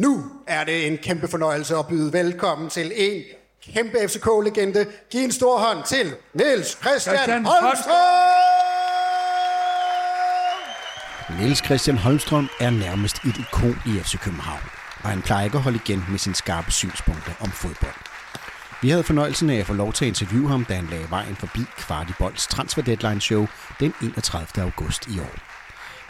Nu er det en kæmpe fornøjelse at byde velkommen til en kæmpe FCK-legende. Giv en stor hånd til Niels Christian, Christian Holmstrøm! Niels Christian Holmstrøm er nærmest et ikon i FC København, og han plejer ikke at holde igen med sine skarpe synspunkter om fodbold. Vi havde fornøjelsen af at få lov til at interviewe ham, da han lagde vejen forbi Kvartibolds Transfer Deadline Show den 31. august i år.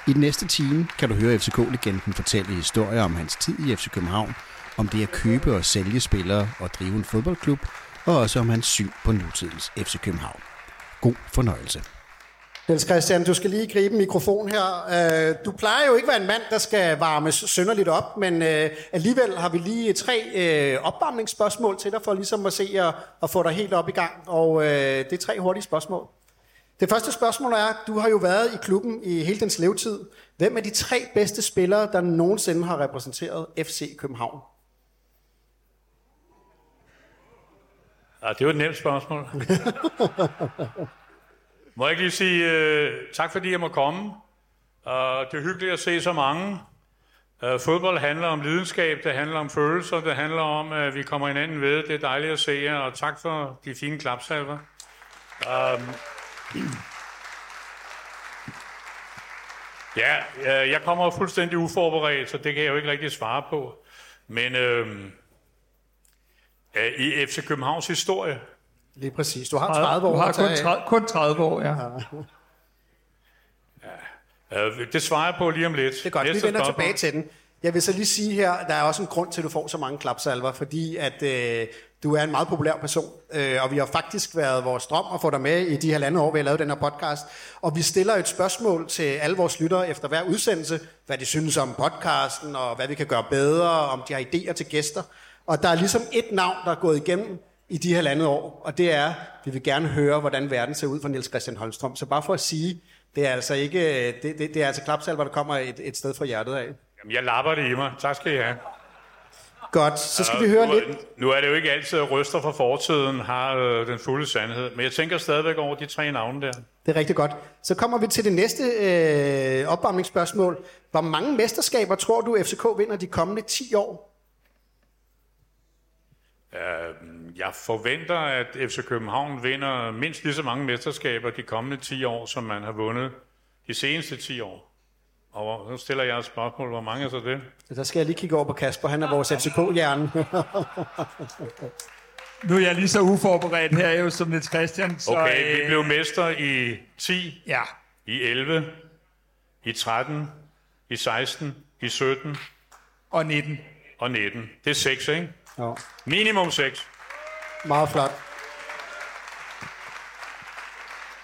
I den næste time kan du høre FCK-legenden fortælle historier om hans tid i FC København, om det at købe og sælge spillere og drive en fodboldklub, og også om hans syn på nutidens FC København. God fornøjelse. Niels Christian, du skal lige gribe mikrofon her. Øh, du plejer jo ikke at være en mand, der skal varmes sønderligt op, men øh, alligevel har vi lige tre øh, opvarmningsspørgsmål til dig, for ligesom at se og, og få dig helt op i gang. Og det er tre hurtige spørgsmål. Det første spørgsmål er, du har jo været i klubben i hele dens levetid. Hvem er de tre bedste spillere, der nogensinde har repræsenteret FC København? Ja, det var et nemt spørgsmål. Må jeg ikke lige sige uh, tak, fordi jeg må komme. Uh, det er hyggeligt at se så mange. Uh, fodbold handler om lidenskab, det handler om følelser, det handler om, at vi kommer hinanden ved. Det er dejligt at se jer, og tak for de fine klapsalver. Uh, ja, jeg kommer fuldstændig uforberedt, så det kan jeg jo ikke rigtig svare på. Men uh, i FC Københavns historie, Lige præcis. Du har 30 år. Du har kun 30, kun 30 år, ja. ja. Det svarer jeg på lige om lidt. Det er godt, Næste vi vender spørgsmål. tilbage til den. Jeg vil så lige sige her, der er også en grund til, at du får så mange klapsalver, fordi at øh, du er en meget populær person, øh, og vi har faktisk været vores drøm at få dig med i de halvandet år, vi har lavet den her podcast. Og vi stiller et spørgsmål til alle vores lyttere efter hver udsendelse, hvad de synes om podcasten, og hvad vi kan gøre bedre, om de har idéer til gæster. Og der er ligesom et navn, der er gået igennem, i de her år, og det er, vi vil gerne høre, hvordan verden ser ud for Niels Christian Holmstrøm. Så bare for at sige, det er altså ikke, øh, det, det, det er altså klapsalver, der kommer et, et sted fra hjertet af. Jamen, jeg lapper det i mig. Tak skal I have. Godt, så skal uh, vi høre nu, lidt. Nu er det jo ikke altid, at ryster fra fortiden har øh, den fulde sandhed, men jeg tænker stadigvæk over de tre navne der. Det er rigtig godt. Så kommer vi til det næste øh, opvarmningsspørgsmål. Hvor mange mesterskaber tror du, FCK vinder de kommende 10 år? Jeg forventer, at FC København vinder mindst lige så mange mesterskaber de kommende 10 år, som man har vundet de seneste 10 år. Og nu stiller jeg et spørgsmål. Hvor mange er så det? Der skal jeg lige kigge over på Kasper. Han er vores FCK-hjerne. nu er jeg lige så uforberedt her jo som Niels Christian. Så, okay, vi blev mester i 10, ja. i 11, i 13, i 16, i 17. Og 19. Og 19. Det er 6, ikke? Ja. Minimum 6. Meget flot.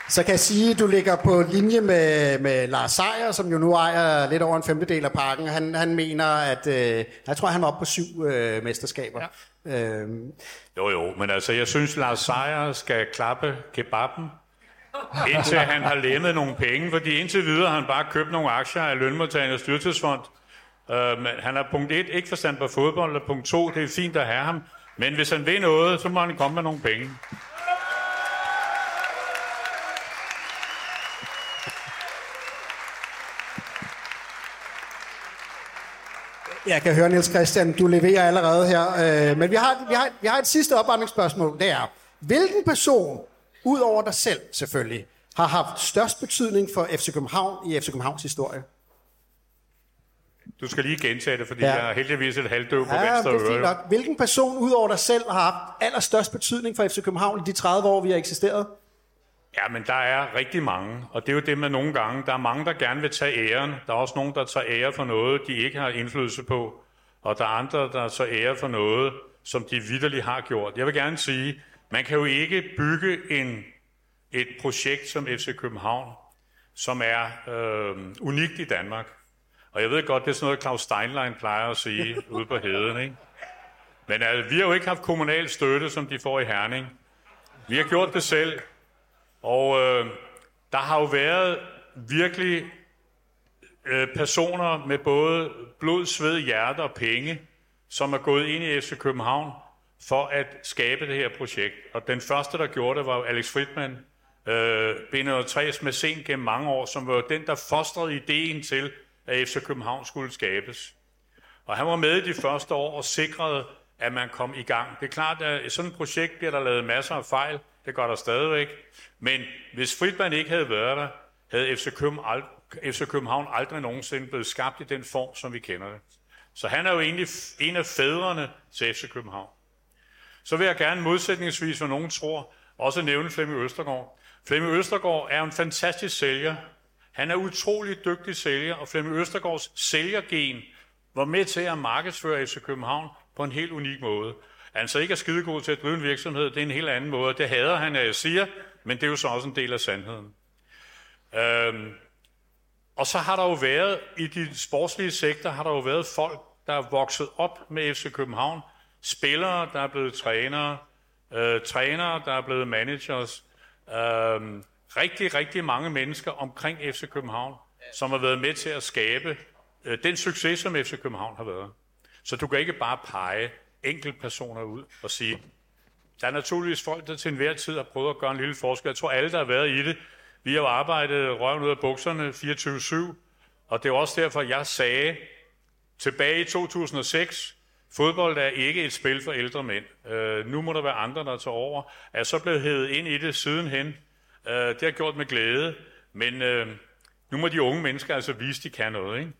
Så kan jeg sige, at du ligger på linje med, med Lars Seier, som jo nu ejer lidt over en femtedel af parken. Han, han mener, at øh, jeg tror, han var oppe på syv øh, mesterskaber. Ja. Øhm. Jo, jo, men altså, jeg synes, Lars Seier skal klappe kebaben, indtil han har lemmet nogle penge, fordi indtil videre har han bare købt nogle aktier af Lønmodtagernes Styrtidsfond. Øh, men han har punkt 1 ikke forstand på fodbold, og punkt 2, det er fint at have ham, men hvis han vil noget, så må han komme med nogle penge. Jeg kan høre, Niels Christian, du leverer allerede her. Øh, men vi har, vi, har, vi har et sidste opvarmningsspørgsmål. Det er, hvilken person, ud over dig selv selvfølgelig, har haft størst betydning for FC København i FC Københavns historie? Du skal lige gentage det, fordi ja. jeg er heldigvis et halvdøv på ja, venstre er fint nok. Hvilken person, ud over dig selv, har haft allerstørst betydning for FC København i de 30 år, vi har eksisteret? Ja, men der er rigtig mange, og det er jo det med nogle gange. Der er mange, der gerne vil tage æren. Der er også nogen, der tager ære for noget, de ikke har indflydelse på. Og der er andre, der tager ære for noget, som de vidderligt har gjort. Jeg vil gerne sige, man kan jo ikke bygge en, et projekt som FC København, som er øh, unikt i Danmark. Og jeg ved godt, det er sådan noget, Claus Steinlein plejer at sige ude på heden, ikke? Men altså, vi har jo ikke haft kommunal støtte, som de får i Herning. Vi har gjort det selv. Og øh, der har jo været virkelig øh, personer med både blod, sved, hjerte og penge, som er gået ind i FC København for at skabe det her projekt. Og den første, der gjorde det, var Alex Fritman, øh, B103's med sen gennem mange år, som var den, der fostrede ideen til, at FC København skulle skabes. Og han var med i de første år og sikrede, at man kom i gang. Det er klart, at i sådan et projekt bliver der lavet masser af fejl. Det gør der stadigvæk. Men hvis Fritman ikke havde været der, havde FC København, FC København aldrig nogensinde blevet skabt i den form, som vi kender det. Så han er jo egentlig en af fædrene til FC København. Så vil jeg gerne modsætningsvis, hvad nogen tror, også nævne Flemming Østergaard. Flemming Østergaard er en fantastisk sælger. Han er utrolig dygtig sælger, og Flemming Østergaards sælgergen var med til at markedsføre FC København på en helt unik måde. Han så ikke er skidegod til at drive en virksomhed, det er en helt anden måde. Det hader han, at jeg siger, men det er jo så også en del af sandheden. Øhm, og så har der jo været, i de sportslige sektor, har der jo været folk, der er vokset op med FC København. Spillere, der er blevet trænere. Øh, trænere, der er blevet managers. Øh, rigtig, rigtig mange mennesker omkring FC København, som har været med til at skabe øh, den succes, som FC København har været. Så du kan ikke bare pege personer ud og sige, der er naturligvis folk, der til enhver tid har prøvet at gøre en lille forskel. Jeg tror, alle, der har været i det, vi har jo arbejdet røven ud af bukserne 24-7, og det er også derfor, jeg sagde tilbage i 2006, fodbold er ikke et spil for ældre mænd. Øh, nu må der være andre, der tager over. Jeg er så blevet hævet ind i det sidenhen. Øh, det har jeg gjort med glæde, men øh, nu må de unge mennesker altså vise, de kan noget. Ikke?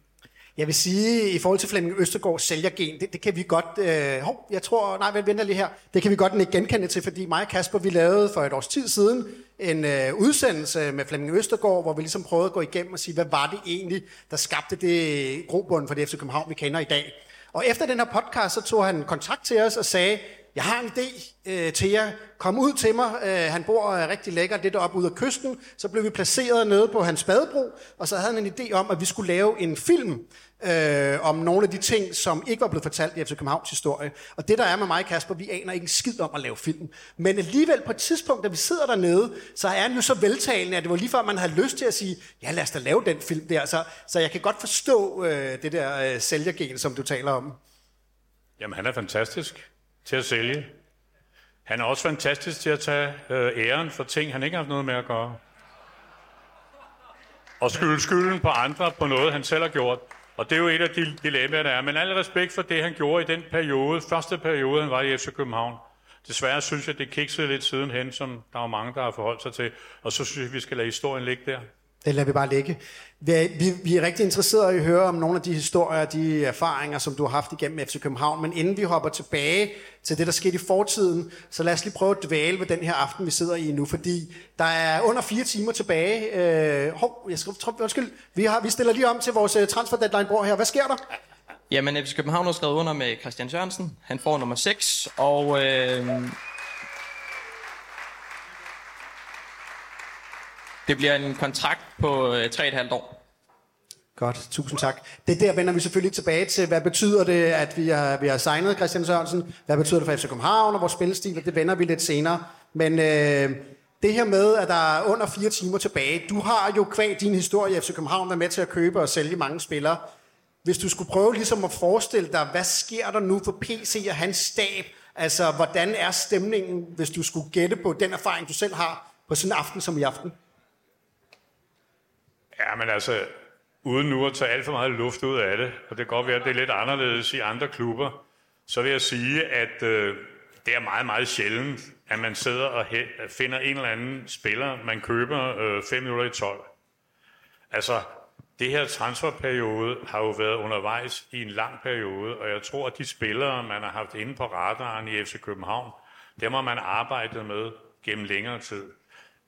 Jeg vil sige, i forhold til Flemming Østergaard sælgergen, det, det kan vi godt, øh, hov, jeg tror, nej, vent lige her, det kan vi godt ikke genkende til, fordi mig og Kasper, vi lavede for et års tid siden en øh, udsendelse med Flemming Østergaard, hvor vi ligesom prøvede at gå igennem og sige, hvad var det egentlig, der skabte det grobund for det FC København, vi kender i dag. Og efter den her podcast, så tog han kontakt til os og sagde, jeg har en idé øh, til jer. Kom ud til mig. Øh, han bor øh, rigtig lækkert lidt op ud af kysten. Så blev vi placeret nede på hans badebro, og så havde han en idé om, at vi skulle lave en film øh, om nogle af de ting, som ikke var blevet fortalt i FC Københavns historie. Og det der er med mig, Kasper, vi aner ikke en skid om at lave film. Men alligevel på et tidspunkt, da vi sidder dernede, så er han jo så veltalende, at det var lige før, man har lyst til at sige, ja lad os da lave den film der. Så, så jeg kan godt forstå øh, det der øh, sælgergen, som du taler om. Jamen han er fantastisk til at sælge. Han er også fantastisk til at tage øh, æren for ting, han ikke har haft noget med at gøre. Og skylde skylden på andre på noget, han selv har gjort. Og det er jo et af de dilemmaer, der er. Men al respekt for det, han gjorde i den periode, første periode, han var i FC København. Desværre synes jeg, det kiksede lidt sidenhen, som der er mange, der har forholdt sig til. Og så synes jeg, vi skal lade historien ligge der. Det lader vi bare ligge. Vi er, vi, vi er rigtig interesserede i at høre om nogle af de historier, de erfaringer, som du har haft igennem FC København. Men inden vi hopper tilbage til det, der skete i fortiden, så lad os lige prøve at dvæle ved den her aften, vi sidder i nu. Fordi der er under fire timer tilbage. Øh, hov, jeg skal, undskyld, vi, har, vi stiller lige om til vores øh, transfer deadline bror her. Hvad sker der? Jamen, FC København har skrevet under med Christian Sørensen. Han får nummer 6, og... Øh, Det bliver en kontrakt på øh, 3,5 år. Godt, tusind tak. Det der vender vi selvfølgelig tilbage til. Hvad betyder det, at vi har, vi har signet Christian Sørensen? Hvad betyder det for FC København og vores spillestil? Det vender vi lidt senere. Men øh, det her med, at der er under fire timer tilbage. Du har jo kvæg din historie i FC København været med til at købe og sælge mange spillere. Hvis du skulle prøve ligesom at forestille dig, hvad sker der nu for PC og hans stab? Altså, hvordan er stemningen, hvis du skulle gætte på den erfaring, du selv har på sådan en aften som i aften? Ja, men altså, uden nu at tage alt for meget luft ud af det, og det kan godt være, at det er lidt anderledes i andre klubber, så vil jeg sige, at øh, det er meget, meget sjældent, at man sidder og finder en eller anden spiller, man køber øh, 5 minutter i 12. Altså, det her transferperiode har jo været undervejs i en lang periode, og jeg tror, at de spillere, man har haft inde på radaren i FC København, dem har man arbejdet med gennem længere tid.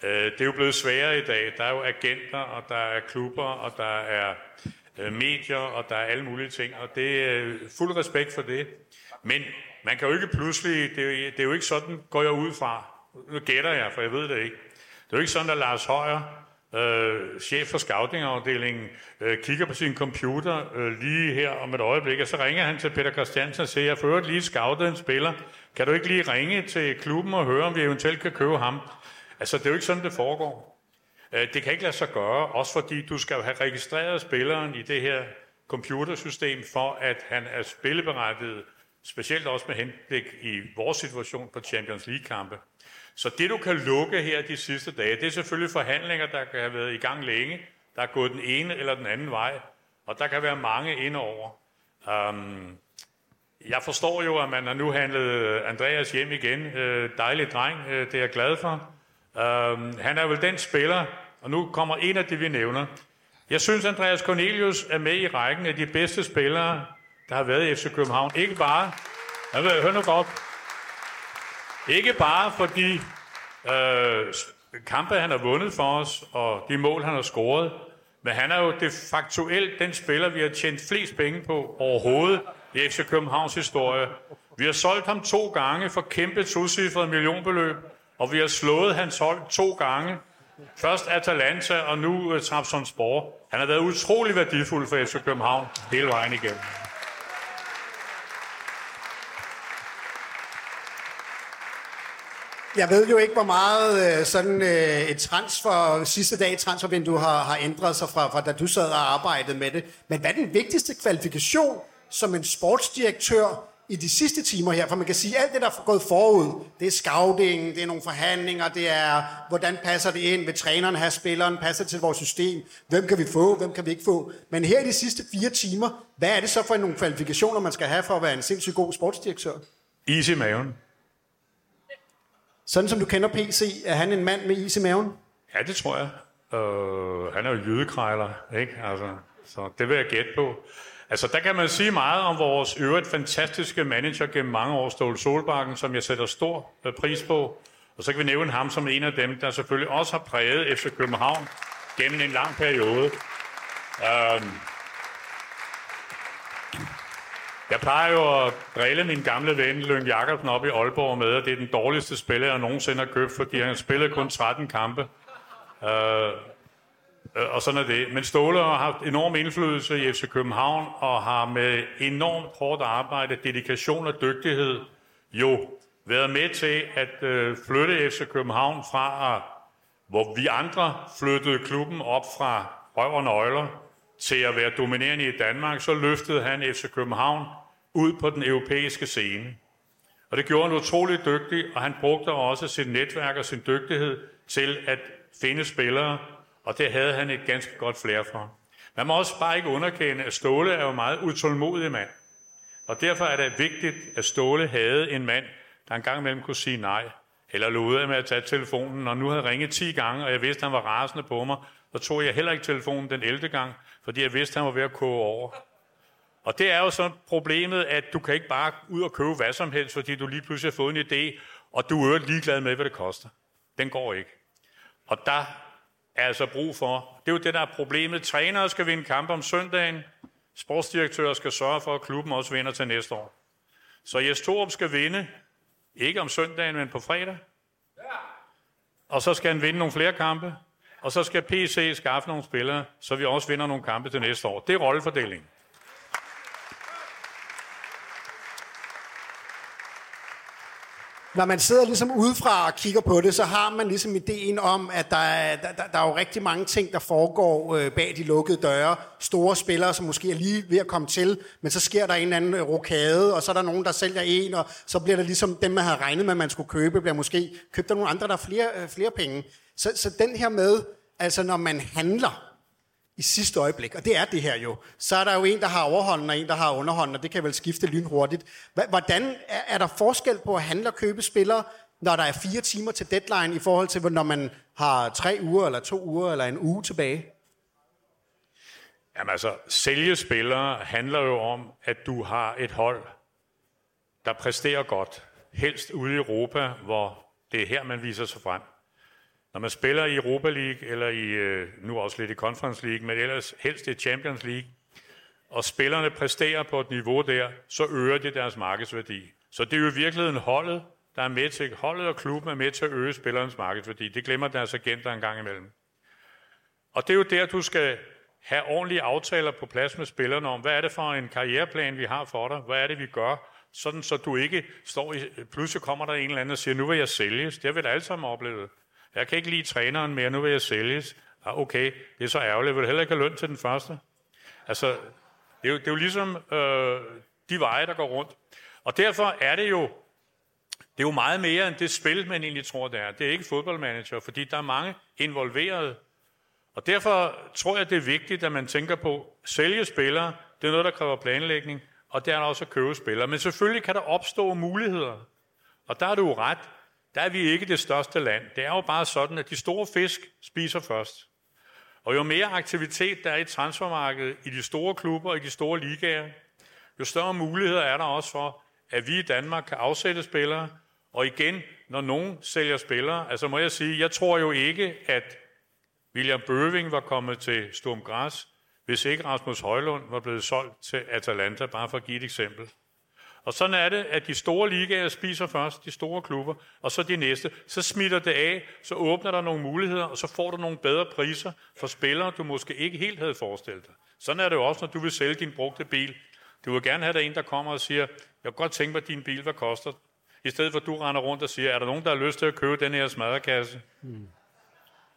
Øh, det er jo blevet sværere i dag. Der er jo agenter, og der er klubber, og der er øh, medier, og der er alle mulige ting, og det er fuld respekt for det. Men man kan jo ikke pludselig, det er jo, det er jo ikke sådan, går jeg ud fra. Nu gætter jeg, for jeg ved det ikke. Det er jo ikke sådan, at Lars Højer, øh, chef for scoutingafdelingen, øh, kigger på sin computer øh, lige her om et øjeblik, og så ringer han til Peter Christiansen og siger, jeg har lige scoutet en spiller. Kan du ikke lige ringe til klubben og høre, om vi eventuelt kan købe ham? Altså, det er jo ikke sådan, det foregår. Øh, det kan ikke lade sig gøre, også fordi du skal have registreret spilleren i det her computersystem, for at han er spilleberettiget, specielt også med henblik i vores situation på Champions League-kampe. Så det, du kan lukke her de sidste dage, det er selvfølgelig forhandlinger, der kan have været i gang længe. Der er gået den ene eller den anden vej, og der kan være mange indover. Um, jeg forstår jo, at man har nu handlet Andreas hjem igen. Uh, dejlig dreng, øh, det er jeg glad for. Uh, han er vel den spiller, og nu kommer en af de, vi nævner. Jeg synes, Andreas Cornelius er med i rækken af de bedste spillere, der har været i FC København. Ikke bare, jeg ved, hør nu godt, ikke bare fordi øh, kampe, han har vundet for os, og de mål, han har scoret, men han er jo de faktuelt den spiller, vi har tjent flest penge på overhovedet i FC Københavns historie. Vi har solgt ham to gange for kæmpe tocifrede millionbeløb, og vi har slået hans hold to gange. Først Atalanta, og nu uh, Trabzonspor. Han har været utrolig værdifuld for FC København hele vejen igennem. Jeg ved jo ikke, hvor meget øh, sådan øh, et transfer, sidste dag i transfervindue har, har ændret sig fra, fra da du sad og arbejdede med det. Men hvad er den vigtigste kvalifikation som en sportsdirektør i de sidste timer her? For man kan sige, at alt det, der er gået forud, det er scouting, det er nogle forhandlinger, det er, hvordan passer det ind, vil træneren have spilleren, passer til vores system, hvem kan vi få, hvem kan vi ikke få. Men her i de sidste fire timer, hvad er det så for nogle kvalifikationer, man skal have for at være en sindssygt god sportsdirektør? Is i maven. Sådan som du kender PC, er han en mand med is i maven? Ja, det tror jeg. Uh, han er jo jydekrejler, ikke? Altså, så det vil jeg gætte på. Altså, der kan man sige meget om vores øvrigt fantastiske manager gennem mange år, Ståle Solbakken, som jeg sætter stor øh, pris på. Og så kan vi nævne ham som en af dem, der selvfølgelig også har præget FC København gennem en lang periode. Uh, jeg plejer jo at drille min gamle ven, Løn Jacobsen op i Aalborg med, at det er den dårligste spiller, jeg nogensinde har købt, fordi han spillede kun 13 kampe. Uh, Øh, og sådan er det. Men Ståle har haft enorm indflydelse i FC København, og har med enormt hårdt arbejde, dedikation og dygtighed jo været med til at øh, flytte FC København fra, hvor vi andre flyttede klubben op fra røv og nøgler, til at være dominerende i Danmark, så løftede han FC København ud på den europæiske scene. Og det gjorde han utrolig dygtig, og han brugte også sit netværk og sin dygtighed til at finde spillere, og det havde han et ganske godt flere for. Man må også bare ikke underkende, at Ståle er jo meget utålmodig mand. Og derfor er det vigtigt, at Ståle havde en mand, der engang imellem kunne sige nej, eller lå med at tage telefonen, og nu havde ringet 10 gange, og jeg vidste, at han var rasende på mig, så tog jeg heller ikke telefonen den 11. gang, fordi jeg vidste, at han var ved at koge over. Og det er jo så problemet, at du kan ikke bare ud og købe hvad som helst, fordi du lige pludselig har fået en idé, og du er ligeglad med, hvad det koster. Den går ikke. Og der er altså brug for, det er jo det, der er problemet. Trænere skal vinde kamp om søndagen, sportsdirektører skal sørge for, at klubben også vinder til næste år. Så Jes Torup skal vinde, ikke om søndagen, men på fredag. Og så skal han vinde nogle flere kampe, og så skal PC skaffe nogle spillere, så vi også vinder nogle kampe til næste år. Det er rollefordelingen. Når man sidder ligesom udefra og kigger på det, så har man ligesom ideen om, at der er, der, der er jo rigtig mange ting, der foregår øh, bag de lukkede døre. Store spillere, som måske er lige ved at komme til, men så sker der en eller anden rokade, og så er der nogen, der sælger en, og så bliver det ligesom dem, man havde regnet med, man skulle købe, bliver måske købt af nogle andre, der har flere, øh, flere penge. Så, så den her med, altså når man handler i sidste øjeblik, og det er det her jo, så er der jo en, der har overhånden, og en, der har underhånden, og det kan vel skifte lynhurtigt. Hvordan er, er der forskel på at handle og købe spillere, når der er fire timer til deadline, i forhold til, når man har tre uger, eller to uger, eller en uge tilbage? Jamen altså, sælge spillere handler jo om, at du har et hold, der præsterer godt. Helst ude i Europa, hvor det er her, man viser sig frem. Når man spiller i Europa League, eller i, øh, nu også lidt i Conference League, men ellers helst i Champions League, og spillerne præsterer på et niveau der, så øger det deres markedsværdi. Så det er jo i virkeligheden holdet, der er med til, holdet og klubben er med til at øge spillernes markedsværdi. Det glemmer deres agenter en gang imellem. Og det er jo der, du skal have ordentlige aftaler på plads med spillerne om, hvad er det for en karriereplan, vi har for dig? Hvad er det, vi gør? Sådan, så du ikke står i, pludselig kommer der en eller anden og siger, nu vil jeg sælges. Det har vi da alle sammen oplevet. Jeg kan ikke lide træneren mere, nu vil jeg sælges. Ah, okay, det er så ærgerligt. Jeg vil heller ikke have løn til den første. Altså, det er jo, det er jo ligesom øh, de veje, der går rundt. Og derfor er det jo, det er jo meget mere end det spil, man egentlig tror, det er. Det er ikke fodboldmanager, fordi der er mange involverede. Og derfor tror jeg, det er vigtigt, at man tænker på, sælge spillere, det er noget, der kræver planlægning, og det er der også at købe spillere. Men selvfølgelig kan der opstå muligheder. Og der er du jo ret. Der er vi ikke det største land. Det er jo bare sådan, at de store fisk spiser først. Og jo mere aktivitet der er i transfermarkedet, i de store klubber, i de store ligaer, jo større muligheder er der også for, at vi i Danmark kan afsætte spillere. Og igen, når nogen sælger spillere, altså må jeg sige, jeg tror jo ikke, at William Bøving var kommet til Sturm Græs, hvis ikke Rasmus Højlund var blevet solgt til Atalanta, bare for at give et eksempel. Og sådan er det, at de store ligaer spiser først, de store klubber, og så de næste. Så smitter det af, så åbner der nogle muligheder, og så får du nogle bedre priser for spillere, du måske ikke helt havde forestillet dig. Sådan er det jo også, når du vil sælge din brugte bil. Du vil gerne have, der en, der kommer og siger, jeg kan godt tænke mig, at din bil, hvad koster? I stedet for, at du render rundt og siger, er der nogen, der har lyst til at købe den her smadrekasse? Mm.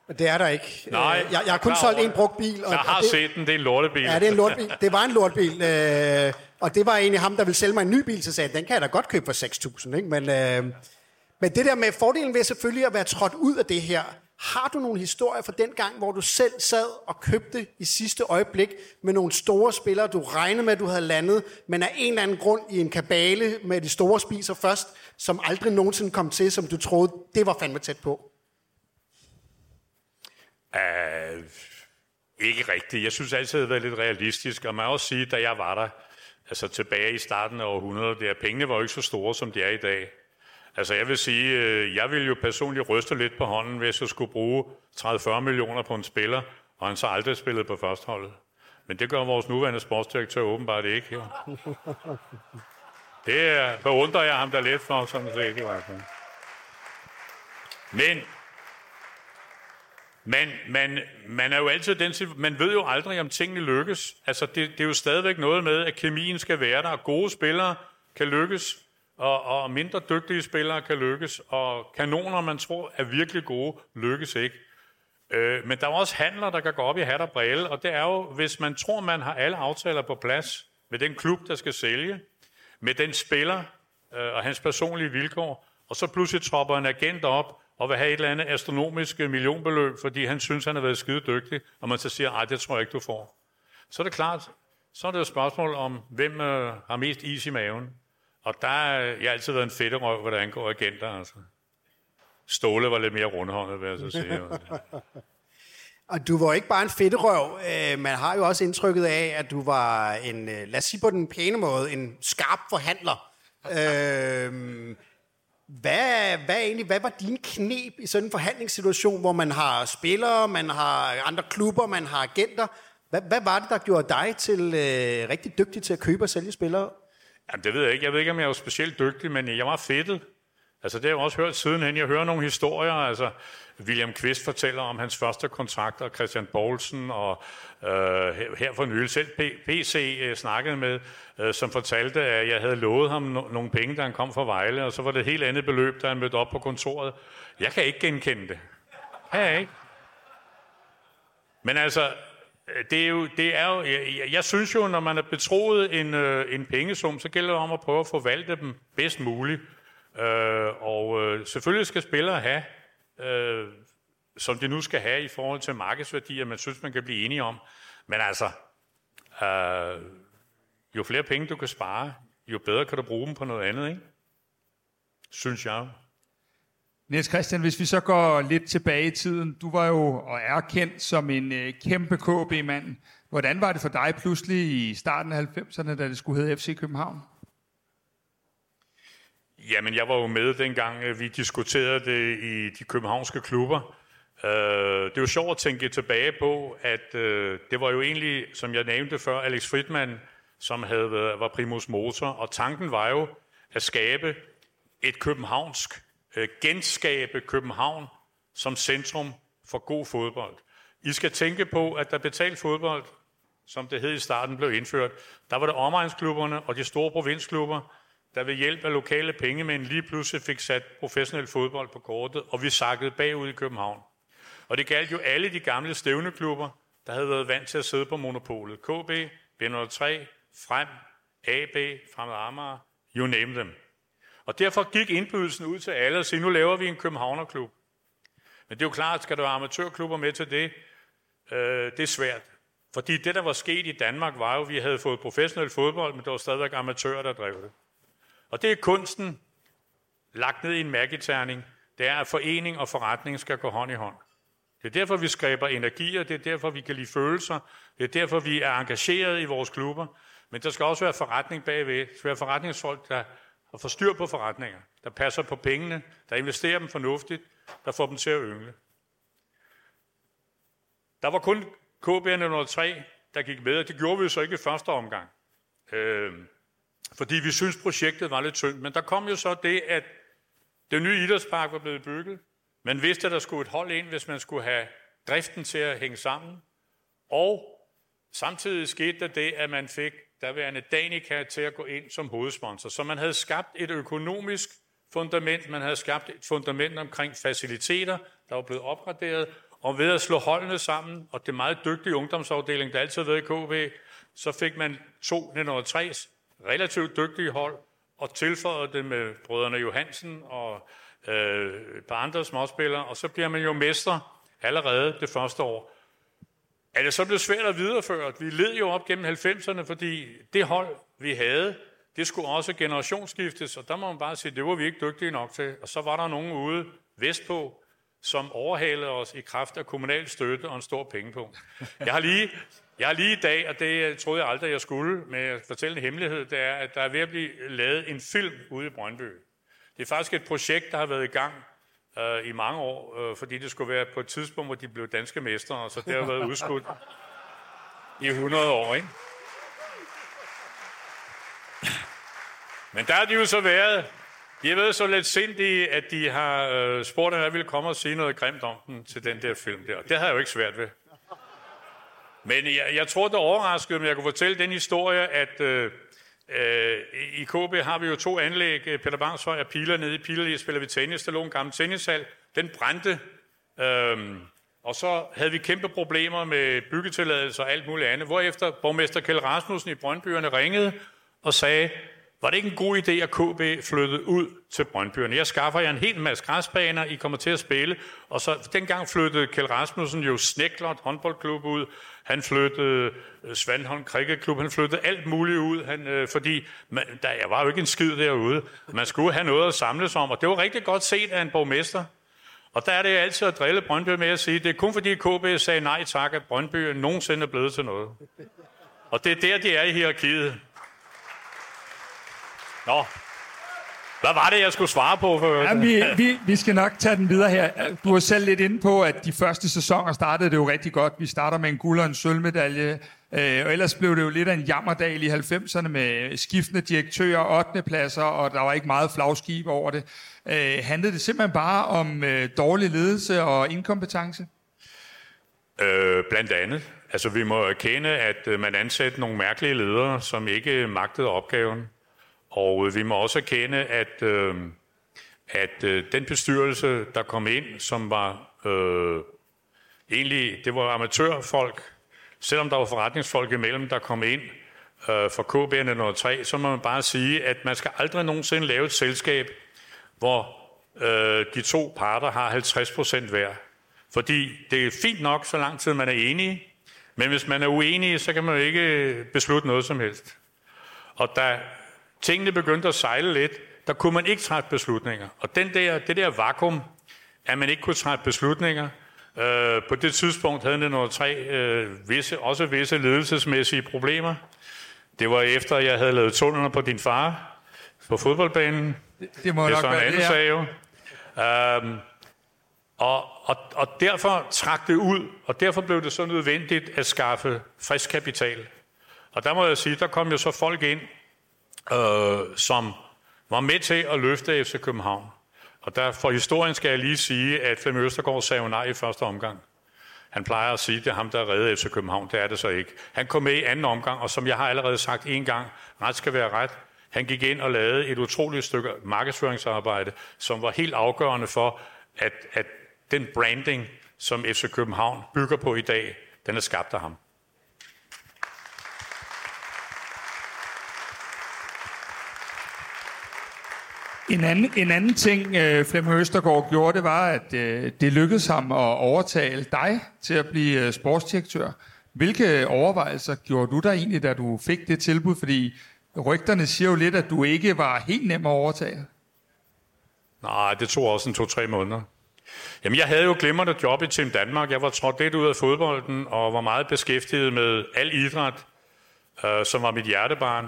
Hmm. Det er der ikke. Nej, jeg, jeg har kun solgt en brugt bil. Og, jeg har og det, set den, det er en lortebil. Ja, det er en lortebil. Det var en lortebil. Øh, og det var egentlig ham, der ville sælge mig en ny bil, så sagde den kan jeg da godt købe for 6.000. Ikke? Men, øh, men det der med fordelen ved selvfølgelig at være trådt ud af det her, har du nogle historier fra den gang, hvor du selv sad og købte i sidste øjeblik med nogle store spillere, du regnede med, at du havde landet, men af en eller anden grund i en kabale med de store spiser først, som aldrig nogensinde kom til, som du troede, det var fandme tæt på? Uh, ikke rigtigt. Jeg synes altid, det har været lidt realistisk, og man også sige, da jeg var der, altså tilbage i starten af århundredet, der, pengene var jo ikke så store, som de er i dag. Altså jeg vil sige, øh, jeg vil jo personligt ryste lidt på hånden, hvis jeg skulle bruge 30-40 millioner på en spiller, og han så aldrig spillet på førsteholdet. Men det gør vores nuværende sportsdirektør åbenbart ikke. Jo. Det beundrer jeg ham der lidt for, sådan set i hvert fald. Men man, man, man er jo altid den man ved jo aldrig, om tingene lykkes. Altså, det, det er jo stadigvæk noget med, at kemien skal være der, og gode spillere kan lykkes, og, og mindre dygtige spillere kan lykkes, og kanoner, man tror er virkelig gode, lykkes ikke. Øh, men der er også handler, der kan gå op i hat og brille, og det er jo, hvis man tror, man har alle aftaler på plads med den klub, der skal sælge, med den spiller øh, og hans personlige vilkår, og så pludselig tropper en agent op, og vil have et eller andet astronomisk millionbeløb, fordi han synes, han har været skide dygtig, og man så siger, ej, det tror jeg ikke, du får. Så er det klart, så er det et spørgsmål om, hvem øh, har mest is i maven. Og der er jeg altid været en fedterøv, hvad der angår agenter. Altså. Ståle var lidt mere rundhåndet, vil jeg så sige. Og du var ikke bare en fedterøv. Øh, man har jo også indtrykket af, at du var en, øh, lad os sige på den pæne måde, en skarp forhandler. øh, hvad, hvad, egentlig, hvad var din knep i sådan en forhandlingssituation, hvor man har spillere, man har andre klubber, man har agenter? Hvad, hvad var det, der gjorde dig til øh, rigtig dygtig til at købe og sælge spillere? Jamen, det ved jeg ikke. Jeg ved ikke, om jeg var specielt dygtig, men jeg var fedtet. Altså, det har jeg også hørt sidenhen. Jeg hører nogle historier. Altså, William Kvist fortæller om hans første kontrakter, Christian Bolsen og øh, her for nylig selv PC øh, snakkede med, øh, som fortalte, at jeg havde lovet ham no- nogle penge, da han kom fra Vejle, og så var det et helt andet beløb, da han mødte op på kontoret. Jeg kan ikke genkende det. Kan jeg ikke. Men altså, øh, det er jo, det er jo jeg, jeg synes jo, når man er betroet en, øh, en pengesum, så gælder det om at prøve at forvalte dem bedst muligt. Øh, og øh, selvfølgelig skal spillere have, øh, som de nu skal have i forhold til markedsværdier, man synes, man kan blive enige om. Men altså, øh, jo flere penge du kan spare, jo bedre kan du bruge dem på noget andet, ikke? Synes jeg. Niels Christian, hvis vi så går lidt tilbage i tiden. Du var jo og er kendt som en øh, kæmpe KB-mand. Hvordan var det for dig pludselig i starten af 90'erne, da det skulle hedde FC København? Jamen, jeg var jo med dengang, øh, vi diskuterede det i de københavnske klubber. Uh, det er jo sjovt at tænke tilbage på, at uh, det var jo egentlig, som jeg nævnte før, Alex Fridman, som havde været, var primus motor, og tanken var jo at skabe et københavnsk, uh, genskabe København som centrum for god fodbold. I skal tænke på, at der betalt fodbold, som det hed i starten, blev indført, der var det omegnsklubberne og de store provinsklubber, der ved hjælp af lokale pengemænd lige pludselig fik sat professionel fodbold på kortet, og vi sakkede bagud i København. Og det galt jo alle de gamle stævneklubber, der havde været vant til at sidde på monopolet. KB, B03, Frem, AB, Fremad Amager, you name them. Og derfor gik indbydelsen ud til alle og sagde, nu laver vi en Københavnerklub. Men det er jo klart, skal der være amatørklubber med til det, øh, det er svært. Fordi det, der var sket i Danmark, var jo, at vi havde fået professionel fodbold, men der var stadigvæk amatører, der drev det. Og det er kunsten, lagt ned i en mærketerning, det er, at forening og forretning skal gå hånd i hånd. Det er derfor, vi skaber energier, det er derfor, vi kan lide følelser, det er derfor, vi er engageret i vores klubber, men der skal også være forretning bagved. Der skal være forretningsfolk, der har styr på forretninger, der passer på pengene, der investerer dem fornuftigt, der får dem til at yngle. Der var kun KB 03, der gik med, og det gjorde vi så ikke i første omgang. Øh, fordi vi synes, projektet var lidt tyndt. Men der kom jo så det, at den nye idrætspark var blevet bygget. Man vidste, at der skulle et hold ind, hvis man skulle have driften til at hænge sammen. Og samtidig skete der det, at man fik daværende Danica til at gå ind som hovedsponsor. Så man havde skabt et økonomisk fundament, man havde skabt et fundament omkring faciliteter, der var blevet opgraderet, og ved at slå holdene sammen, og det meget dygtige ungdomsafdeling, der altid har været i KB, så fik man to 1903 relativt dygtige hold, og tilføjede det med brødrene Johansen og øh, et par andre småspillere, og så bliver man jo mester allerede det første år. Er det så blevet svært at videreføre? Vi led jo op gennem 90'erne, fordi det hold, vi havde, det skulle også generationsskiftes, og der må man bare sige, det var vi ikke dygtige nok til. Og så var der nogen ude vestpå, som overhalede os i kraft af kommunal støtte og en stor pengepunkt. Jeg har lige, jeg har lige i dag, og det øh, troede jeg aldrig, jeg skulle, med at fortælle en hemmelighed, det er, at der er ved at blive lavet en film ude i Brøndby. Det er faktisk et projekt, der har været i gang øh, i mange år, øh, fordi det skulle være på et tidspunkt, hvor de blev danske mestre, så det har været udskudt i 100 år, ikke? Men der har de jo så været, de er været så lidt sindige, at de har øh, spurgt, om jeg ville komme og sige noget grimt om den til den der film der. Det har jeg jo ikke svært ved. Men jeg, jeg tror, det overraskede mig, jeg kunne fortælle den historie, at øh, øh, i KB har vi jo to anlæg, øh, Peter Bangsvej og Piler nede i Piler, spiller vi tennis, der lå en gammel tennishal, den brændte, øh, og så havde vi kæmpe problemer med byggetilladelser og alt muligt andet, hvorefter borgmester Kjell Rasmussen i Brøndbyerne ringede og sagde, var det ikke en god idé, at KB flyttede ud til Brøndbyerne? Jeg skaffer jer en hel masse græsbaner, I kommer til at spille. Og så dengang flyttede Kjell Rasmussen jo Snæklot håndboldklub ud. Han flyttede øh, Svandholm Krikkeklub. Han flyttede alt muligt ud, han, øh, fordi man, der jeg var jo ikke en skid derude. Man skulle have noget at samles om, og det var rigtig godt set af en borgmester. Og der er det altid at drille Brøndby med at sige, det er kun fordi KB sagde nej tak, at Brøndby nogensinde er blevet til noget. Og det er der, de er i hierarkiet. Nå, hvad var det, jeg skulle svare på? For... Ja, vi, vi, vi skal nok tage den videre her. Du var selv lidt inde på, at de første sæsoner startede det jo rigtig godt. Vi starter med en guld og en sølvmedalje. Øh, og ellers blev det jo lidt af en jammerdal i 90'erne med skiftende direktører, 8. pladser, og der var ikke meget flagskib over det. Øh, handlede det simpelthen bare om øh, dårlig ledelse og inkompetence? Øh, blandt andet. Altså, vi må erkende, at øh, man ansatte nogle mærkelige ledere, som ikke magtede opgaven. Og øh, vi må også erkende, at, øh, at øh, den bestyrelse, der kom ind, som var øh, egentlig, det var amatørfolk, selvom der var forretningsfolk imellem, der kom ind øh, for KB 03, så må man bare sige, at man skal aldrig nogensinde lave et selskab, hvor øh, de to parter har 50 procent hver. Fordi det er fint nok, så lang tid man er enige, men hvis man er uenige, så kan man jo ikke beslutte noget som helst. Og da tingene begyndte at sejle lidt, der kunne man ikke træffe beslutninger. Og den der, det der vakuum, at man ikke kunne træffe beslutninger, øh, på det tidspunkt havde nogle tre, øh, visse, også visse ledelsesmæssige problemer. Det var efter, at jeg havde lavet tunneler på din far på fodboldbanen. Det, det må det er nok være det, sag jo. Øhm, og, og, og derfor trak det ud, og derfor blev det så nødvendigt at skaffe frisk kapital. Og der må jeg sige, der kom jo så folk ind, øh, som var med til at løfte FC København. Og der, for historien skal jeg lige sige, at Flemming Østergaard sagde nej i første omgang. Han plejer at sige, at det er ham, der redde FC København. Det er det så ikke. Han kom med i anden omgang, og som jeg har allerede sagt en gang, ret skal være ret. Han gik ind og lavede et utroligt stykke markedsføringsarbejde, som var helt afgørende for, at, at den branding, som FC København bygger på i dag, den er skabt af ham. En anden, en anden ting, øh, Flemming Østergaard gjorde, det var, at øh, det lykkedes ham at overtale dig til at blive øh, sportsdirektør. Hvilke overvejelser gjorde du der egentlig, da du fik det tilbud? Fordi rygterne siger jo lidt, at du ikke var helt nem at overtale. Nej, det tog også en to-tre måneder. Jamen, jeg havde jo glimrende job i Team Danmark. Jeg var trådt lidt ud af fodbolden og var meget beskæftiget med al idræt, øh, som var mit hjertebarn.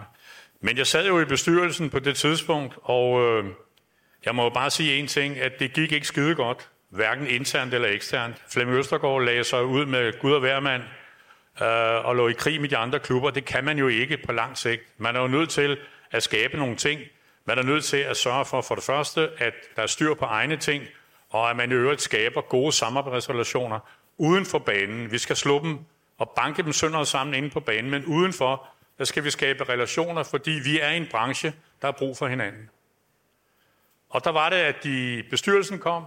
Men jeg sad jo i bestyrelsen på det tidspunkt, og øh, jeg må jo bare sige en ting, at det gik ikke skide godt, hverken internt eller eksternt. Flemming Østergaard lagde sig ud med Gud og hvermand øh, og lå i krig med de andre klubber. Det kan man jo ikke på lang sigt. Man er jo nødt til at skabe nogle ting. Man er nødt til at sørge for, for det første, at der er styr på egne ting, og at man i øvrigt skaber gode samarbejdsrelationer uden for banen. Vi skal slå dem og banke dem sønder sammen inde på banen, men udenfor, der skal vi skabe relationer, fordi vi er i en branche, der har brug for hinanden. Og der var det, at de, bestyrelsen kom,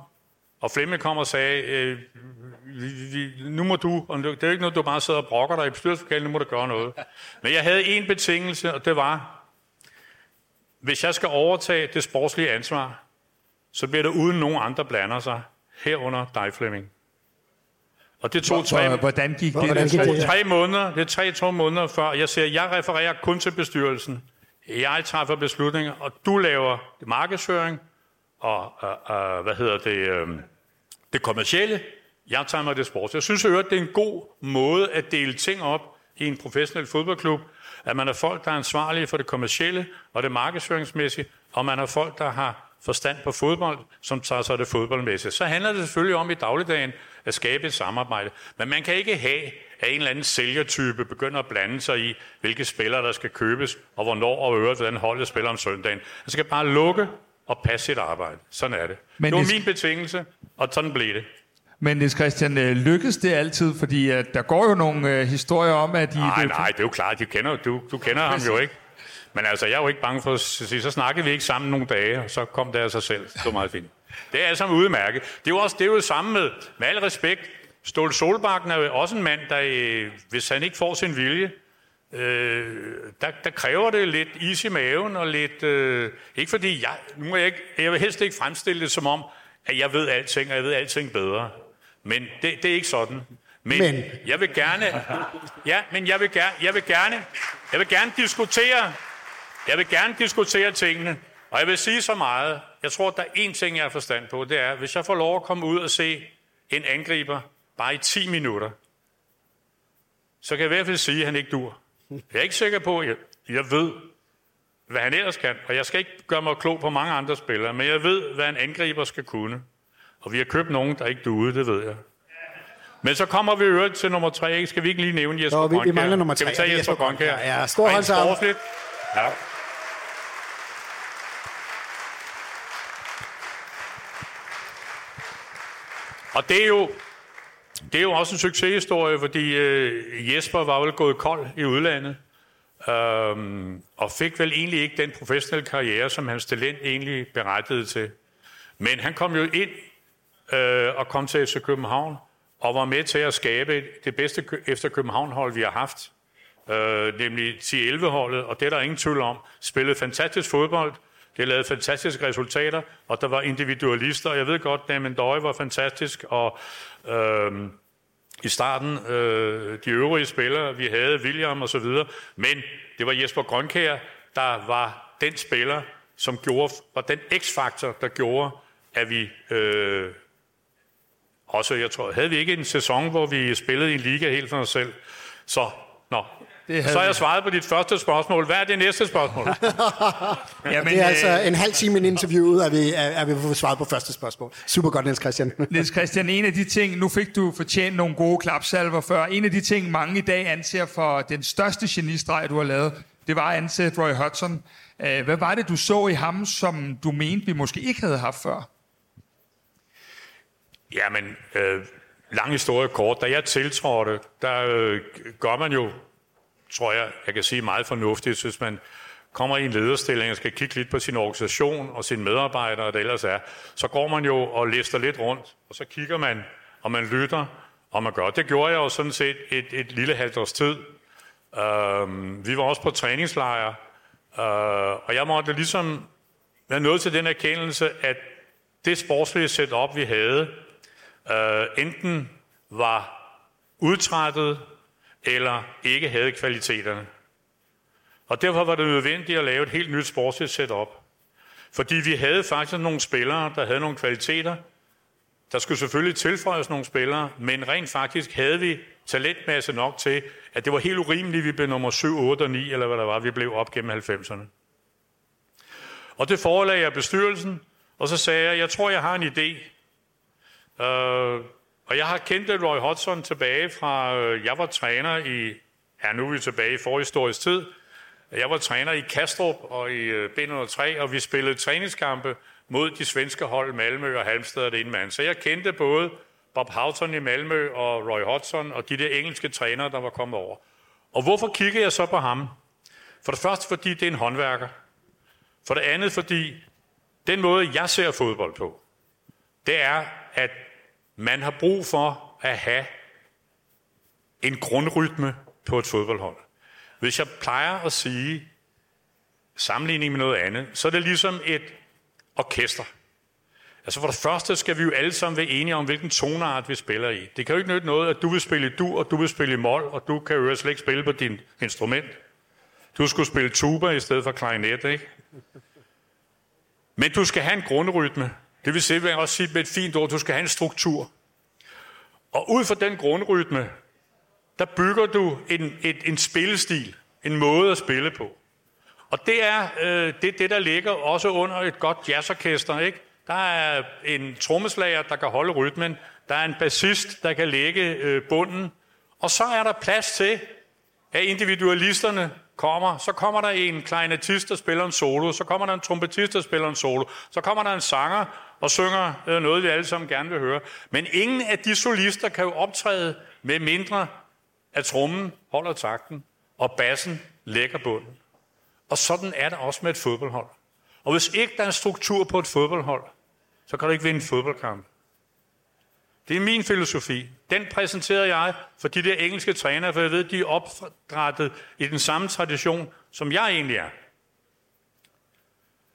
og Flemme kom og sagde, øh, vi, vi, nu må du, og det er jo ikke noget, du bare sidder og brokker dig i bestyrelseslokalet, nu må du gøre noget. Men jeg havde en betingelse, og det var, hvis jeg skal overtage det sportslige ansvar, så bliver det uden nogen andre blander sig, herunder dig, Flemming. Og det tog tre, Hvordan gik det? Hvordan gik to, det? tre måneder, det er tre, to måneder før, jeg siger, jeg refererer kun til bestyrelsen. Jeg træffer beslutninger, og du laver markedsføring, og uh, uh, hvad hedder det, uh, det kommercielle. Jeg tager mig det sport. Jeg synes øvrigt, det er en god måde at dele ting op i en professionel fodboldklub, at man er folk, der er ansvarlige for det kommercielle og det markedsføringsmæssige, og man er folk, der har forstand på fodbold, som tager sig af det fodboldmæssige. Så handler det selvfølgelig om i dagligdagen at skabe et samarbejde. Men man kan ikke have, at en eller anden sælgertype begynder at blande sig i, hvilke spillere der skal købes, og hvornår og øvrigt, hvordan holdet spiller om søndagen. Man skal bare lukke og passe sit arbejde. Sådan er det. Men det var min betingelse, og sådan blev det. Men Niels Christian, øh, lykkes det altid? Fordi at der går jo nogle øh, historier om, at I... Nej, det- nej, det er jo klart, du kender, du, du kender ham jo ikke. Men altså, jeg er jo ikke bange for at sige, så snakkede vi ikke sammen nogle dage, og så kom det af sig selv. Det var meget fint. Det er alt sammen udmærket. Det er jo også det er jo samme med, med al respekt, Ståle Solbakken er jo også en mand, der, øh, hvis han ikke får sin vilje, øh, der, der kræver det lidt is i maven, og lidt, øh, ikke fordi jeg, nu må jeg ikke, jeg vil helst ikke fremstille det som om, at jeg ved alting, og jeg ved alting bedre. Men det, det er ikke sådan. Men, Men. men jeg vil gerne, ja, men jeg vil gerne, jeg vil gerne, jeg vil gerne diskutere, jeg vil gerne diskutere tingene. Og jeg vil sige så meget, jeg tror, der er én ting, jeg har forstand på, det er, hvis jeg får lov at komme ud og se en angriber bare i 10 minutter, så kan jeg i hvert fald sige, at han ikke dur. Jeg er ikke sikker på, at jeg, jeg ved, hvad han ellers kan. Og jeg skal ikke gøre mig klog på mange andre spillere, men jeg ved, hvad en angriber skal kunne. Og vi har købt nogen, der ikke duede, det ved jeg. Men så kommer vi øvrigt til nummer tre. Skal vi ikke lige nævne Jesper Jo, vi- vi mangler nummer Skal tre, vi tage er Jesper Jesper? Grønkjær. Ja, stor håndsarm. Ja. Og det er jo, det er jo også en succeshistorie, fordi øh, Jesper var vel gået kold i udlandet, øhm, og fik vel egentlig ikke den professionelle karriere, som hans talent egentlig berettede til. Men han kom jo ind øh, og kom til FC København, og var med til at skabe det bedste efter København-hold, vi har haft. Øh, nemlig 10-11-holdet, og det er der ingen tvivl om. Spillede fantastisk fodbold, det lavede fantastiske resultater, og der var individualister. Jeg ved godt, Damien Døje var fantastisk, og øh, i starten øh, de øvrige spillere, vi havde William og så videre, men det var Jesper Grønkær, der var den spiller, som gjorde, var den x-faktor, der gjorde, at vi øh, også, jeg tror, havde vi ikke en sæson, hvor vi spillede i en liga helt for os selv. Så, nå. Det havde Så har jeg svaret på dit første spørgsmål. Hvad er det næste spørgsmål? Jamen, Det er altså øh, en halv time i interviewet, at vi, er, vi får svaret på første spørgsmål. Super godt, Niels Christian. Niels Christian, en af de ting, nu fik du fortjent nogle gode klapsalver før, en af de ting, mange i dag anser for den største genistreg, du har lavet, det var at ansætte Roy Hodgson. Øh, Hvad var det, du så i ham, som du mente, vi måske ikke havde haft før? Jamen, øh, lang historie kort. Da jeg tiltrådte, der øh, gør man jo, tror jeg, jeg kan sige meget fornuftigt, hvis man kommer i en lederstilling og skal kigge lidt på sin organisation og sine medarbejdere, og det ellers er, så går man jo og lister lidt rundt, og så kigger man, og man lytter, og man gør. Det gjorde jeg jo sådan set et, et lille halvt års tid. Uh, vi var også på træningslejre, uh, og jeg måtte ligesom være nået til den erkendelse, at det sportslige setup, vi havde, uh, enten var udtrættet, eller ikke havde kvaliteterne. Og derfor var det nødvendigt at lave et helt nyt sportsligt setup. Fordi vi havde faktisk nogle spillere, der havde nogle kvaliteter. Der skulle selvfølgelig tilføjes nogle spillere, men rent faktisk havde vi talentmasse nok til, at det var helt urimeligt, at vi blev nummer 7, 8 og 9, eller hvad der var, vi blev op gennem 90'erne. Og det forelagde jeg bestyrelsen, og så sagde jeg, jeg tror, jeg har en idé. Øh, og jeg har kendt Roy Hodgson tilbage fra, øh, jeg var træner i, ja nu er vi tilbage i forhistorisk tid, jeg var træner i Kastrup og i øh, B103, og vi spillede træningskampe mod de svenske hold Malmø og Halmstad og det ene mand. Så jeg kendte både Bob Houghton i Malmø og Roy Hodgson og de der engelske trænere, der var kommet over. Og hvorfor kigger jeg så på ham? For det første, fordi det er en håndværker. For det andet, fordi den måde, jeg ser fodbold på, det er, at man har brug for at have en grundrytme på et fodboldhold. Hvis jeg plejer at sige, sammenligning med noget andet, så er det ligesom et orkester. Altså for det første skal vi jo alle sammen være enige om, hvilken toneart vi spiller i. Det kan jo ikke nytte noget, at du vil spille du, dur, og du vil spille i mol, og du kan jo slet ikke spille på din instrument. Du skulle spille tuba i stedet for klarinet, ikke? Men du skal have en grundrytme. Det vil sige, også sige med et fint ord, du skal have en struktur. Og ud fra den grundrytme, der bygger du en, et, en spillestil, en måde at spille på. Og det er øh, det, det, der ligger også under et godt jazzorkester, ikke? Der er en trommeslager, der kan holde rytmen. Der er en bassist, der kan lægge øh, bunden. Og så er der plads til, at individualisterne kommer. Så kommer der en kleinetist, der spiller en solo. Så kommer der en trompetist, der spiller en solo. Så kommer der en sanger og synger øh, noget, vi alle sammen gerne vil høre. Men ingen af de solister kan jo optræde med mindre, at trommen holder takten, og bassen lægger bunden. Og sådan er det også med et fodboldhold. Og hvis ikke der er en struktur på et fodboldhold, så kan du ikke vinde en fodboldkamp. Det er min filosofi. Den præsenterede jeg for de der engelske trænere, for jeg ved, de er opdrettet i den samme tradition, som jeg egentlig er.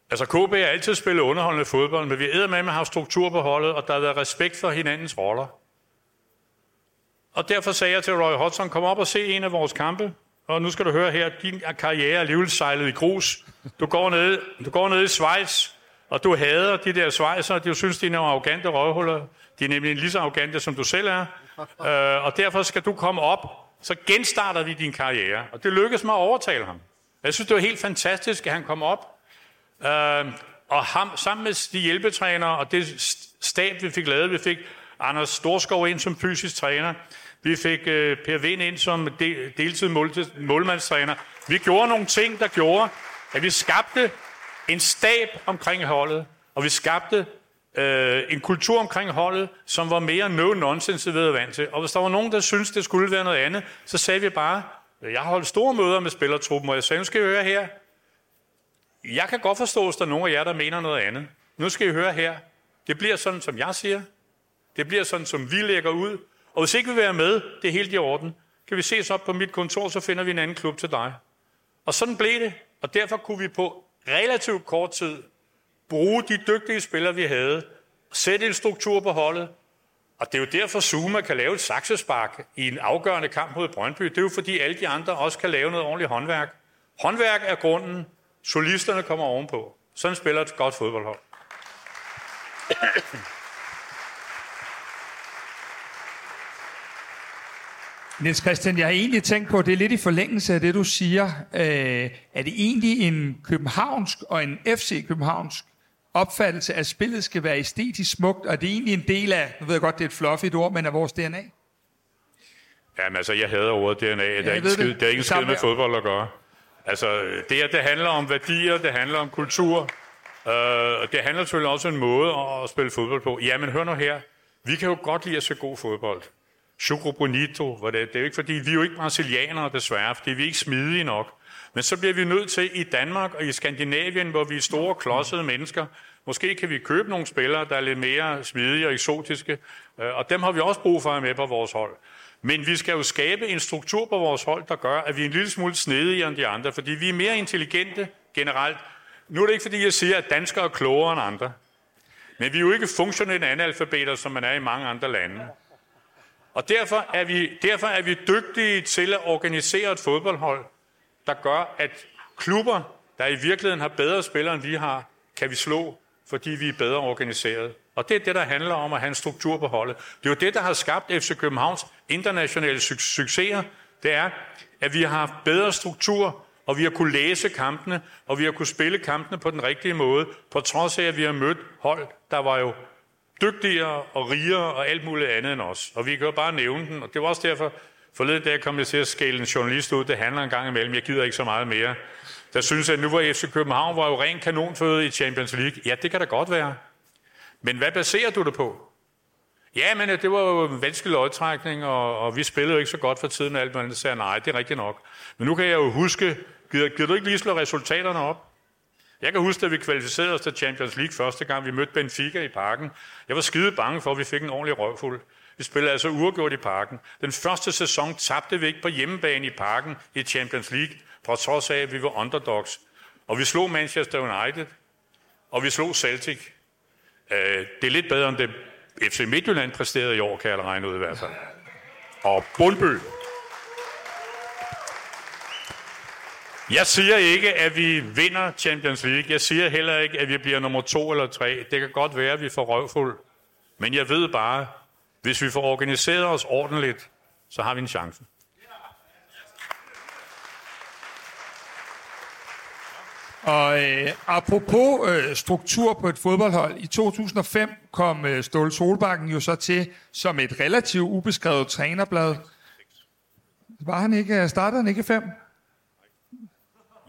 Altså KB har altid spillet underholdende fodbold, men vi æder med, at har struktur på holdet, og der har været respekt for hinandens roller. Og derfor sagde jeg til Roy Hodgson, kom op og se en af vores kampe, og nu skal du høre her, din karriere er alligevel sejlet i grus. Du går ned, du går ned i Schweiz, og du hader de der svejser, du synes, de er nogle arrogante røvhuller. De er nemlig lige så arrogante, som du selv er. Øh, og derfor skal du komme op, så genstarter vi din karriere. Og det lykkedes mig at overtale ham. Jeg synes, det var helt fantastisk, at han kom op. Øh, og ham, sammen med de hjælpetrænere og det stab, vi fik lavet, vi fik Anders Storskov ind som fysisk træner. Vi fik øh, Per Vind ind som de, deltid mål, målmandstræner. Vi gjorde nogle ting, der gjorde, at vi skabte en stab omkring holdet, og vi skabte øh, en kultur omkring holdet, som var mere no-nonsense, ved at vant til. Og hvis der var nogen, der syntes, det skulle være noget andet, så sagde vi bare, jeg har holdt store møder med spillertruppen, og jeg sagde, nu skal I høre her. Jeg kan godt forstå, at der er nogen af jer, der mener noget andet. Nu skal I høre her. Det bliver sådan, som jeg siger. Det bliver sådan, som vi lægger ud. Og hvis ikke vi vil være med, det er helt i orden, kan vi ses op på mit kontor, så finder vi en anden klub til dig. Og sådan blev det. Og derfor kunne vi på relativt kort tid bruge de dygtige spillere, vi havde, sætte en struktur på holdet, og det er jo derfor, Zuma kan lave et saksespark i en afgørende kamp mod Brøndby. Det er jo fordi alle de andre også kan lave noget ordentligt håndværk. Håndværk er grunden. Solisterne kommer ovenpå. Sådan spiller et godt fodboldhold. Niels Christian, jeg har egentlig tænkt på, det er lidt i forlængelse af det, du siger. Øh, er det egentlig en københavnsk og en FC københavnsk opfattelse, at spillet skal være æstetisk smukt, og det er egentlig en del af, nu ved jeg godt, det er et fluffy ord, men af vores DNA? Jamen altså, jeg hader ordet DNA. Det er ikke skid, det. det er ikke skid med fodbold at gøre. Altså, det, her, det handler om værdier, det handler om kultur, øh, det handler selvfølgelig også om en måde at spille fodbold på. Jamen, hør nu her. Vi kan jo godt lide at se god fodbold. Choco Bonito, hvor det, det er jo ikke fordi, vi er jo ikke brasilianere desværre, fordi vi er ikke smidige nok. Men så bliver vi nødt til i Danmark og i Skandinavien, hvor vi er store, klodsede mennesker, måske kan vi købe nogle spillere, der er lidt mere smidige og eksotiske, øh, og dem har vi også brug for at med på vores hold. Men vi skal jo skabe en struktur på vores hold, der gør, at vi er en lille smule snedige end de andre, fordi vi er mere intelligente generelt. Nu er det ikke, fordi jeg siger, at danskere er klogere end andre. Men vi er jo ikke funktionelle analfabeter, som man er i mange andre lande. Og derfor er, vi, derfor er vi dygtige til at organisere et fodboldhold, der gør, at klubber, der i virkeligheden har bedre spillere, end vi har, kan vi slå, fordi vi er bedre organiseret. Og det er det, der handler om at have en struktur på holdet. Det er jo det, der har skabt FC Københavns internationale succeser. Det er, at vi har haft bedre struktur, og vi har kunne læse kampene, og vi har kunne spille kampene på den rigtige måde, på trods af, at vi har mødt hold, der var jo dygtigere og rigere og alt muligt andet end os. Og vi kan jo bare nævne den, og det var også derfor, forleden dag kom jeg til at skælde en journalist ud, det handler en gang imellem, jeg gider ikke så meget mere. Der synes, at nu var FC København var jo ren kanonføde i Champions League. Ja, det kan da godt være. Men hvad baserer du det på? Ja, men øh, det var jo en vanskelig lodtrækning, og, og vi spillede jo ikke så godt for tiden, og alt muligt. sagde, nej, det er rigtigt nok. Men nu kan jeg jo huske, gider, gider du ikke lige slå resultaterne op? Jeg kan huske, at vi kvalificerede os til Champions League første gang, vi mødte Benfica i parken. Jeg var skide bange for, at vi fik en ordentlig røvfuld. Vi spillede altså uafgjort i parken. Den første sæson tabte vi ikke på hjemmebane i parken i Champions League, på trods af, at vi var underdogs. Og vi slog Manchester United, og vi slog Celtic. Øh, det er lidt bedre end det FC Midtjylland præsterede i år, kan jeg regne ud i hvert fald. Og Bundby. Jeg siger ikke, at vi vinder Champions League. Jeg siger heller ikke, at vi bliver nummer to eller tre. Det kan godt være, at vi får røvfuld. Men jeg ved bare, hvis vi får organiseret os ordentligt, så har vi en chance. Og øh, apropos øh, struktur på et fodboldhold, i 2005 kom øh, Ståle Solbakken jo så til som et relativt ubeskrevet trænerblad. Var han ikke, startede han ikke i fem?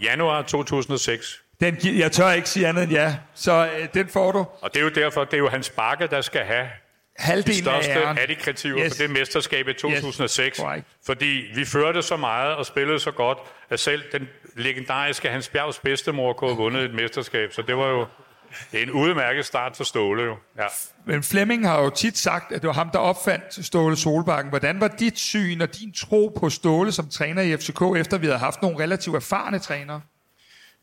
Januar 2006. Den, jeg tør ikke sige andet end ja, så øh, den får du. Og det er jo derfor, det er jo hans bakke, der skal have Halvdelen de største af adjektiver Yes. for det mesterskab i 2006. korrekt. fordi vi førte så meget og spillede så godt, at selv den legendariske Hans Bjergs bedstemor kunne have vundet et mesterskab. Så det var jo en udmærket start for Ståle. Jo. Ja. Men Flemming har jo tit sagt, at det var ham, der opfandt Ståle Solbakken. Hvordan var dit syn og din tro på Ståle som træner i FCK, efter vi havde haft nogle relativt erfarne trænere?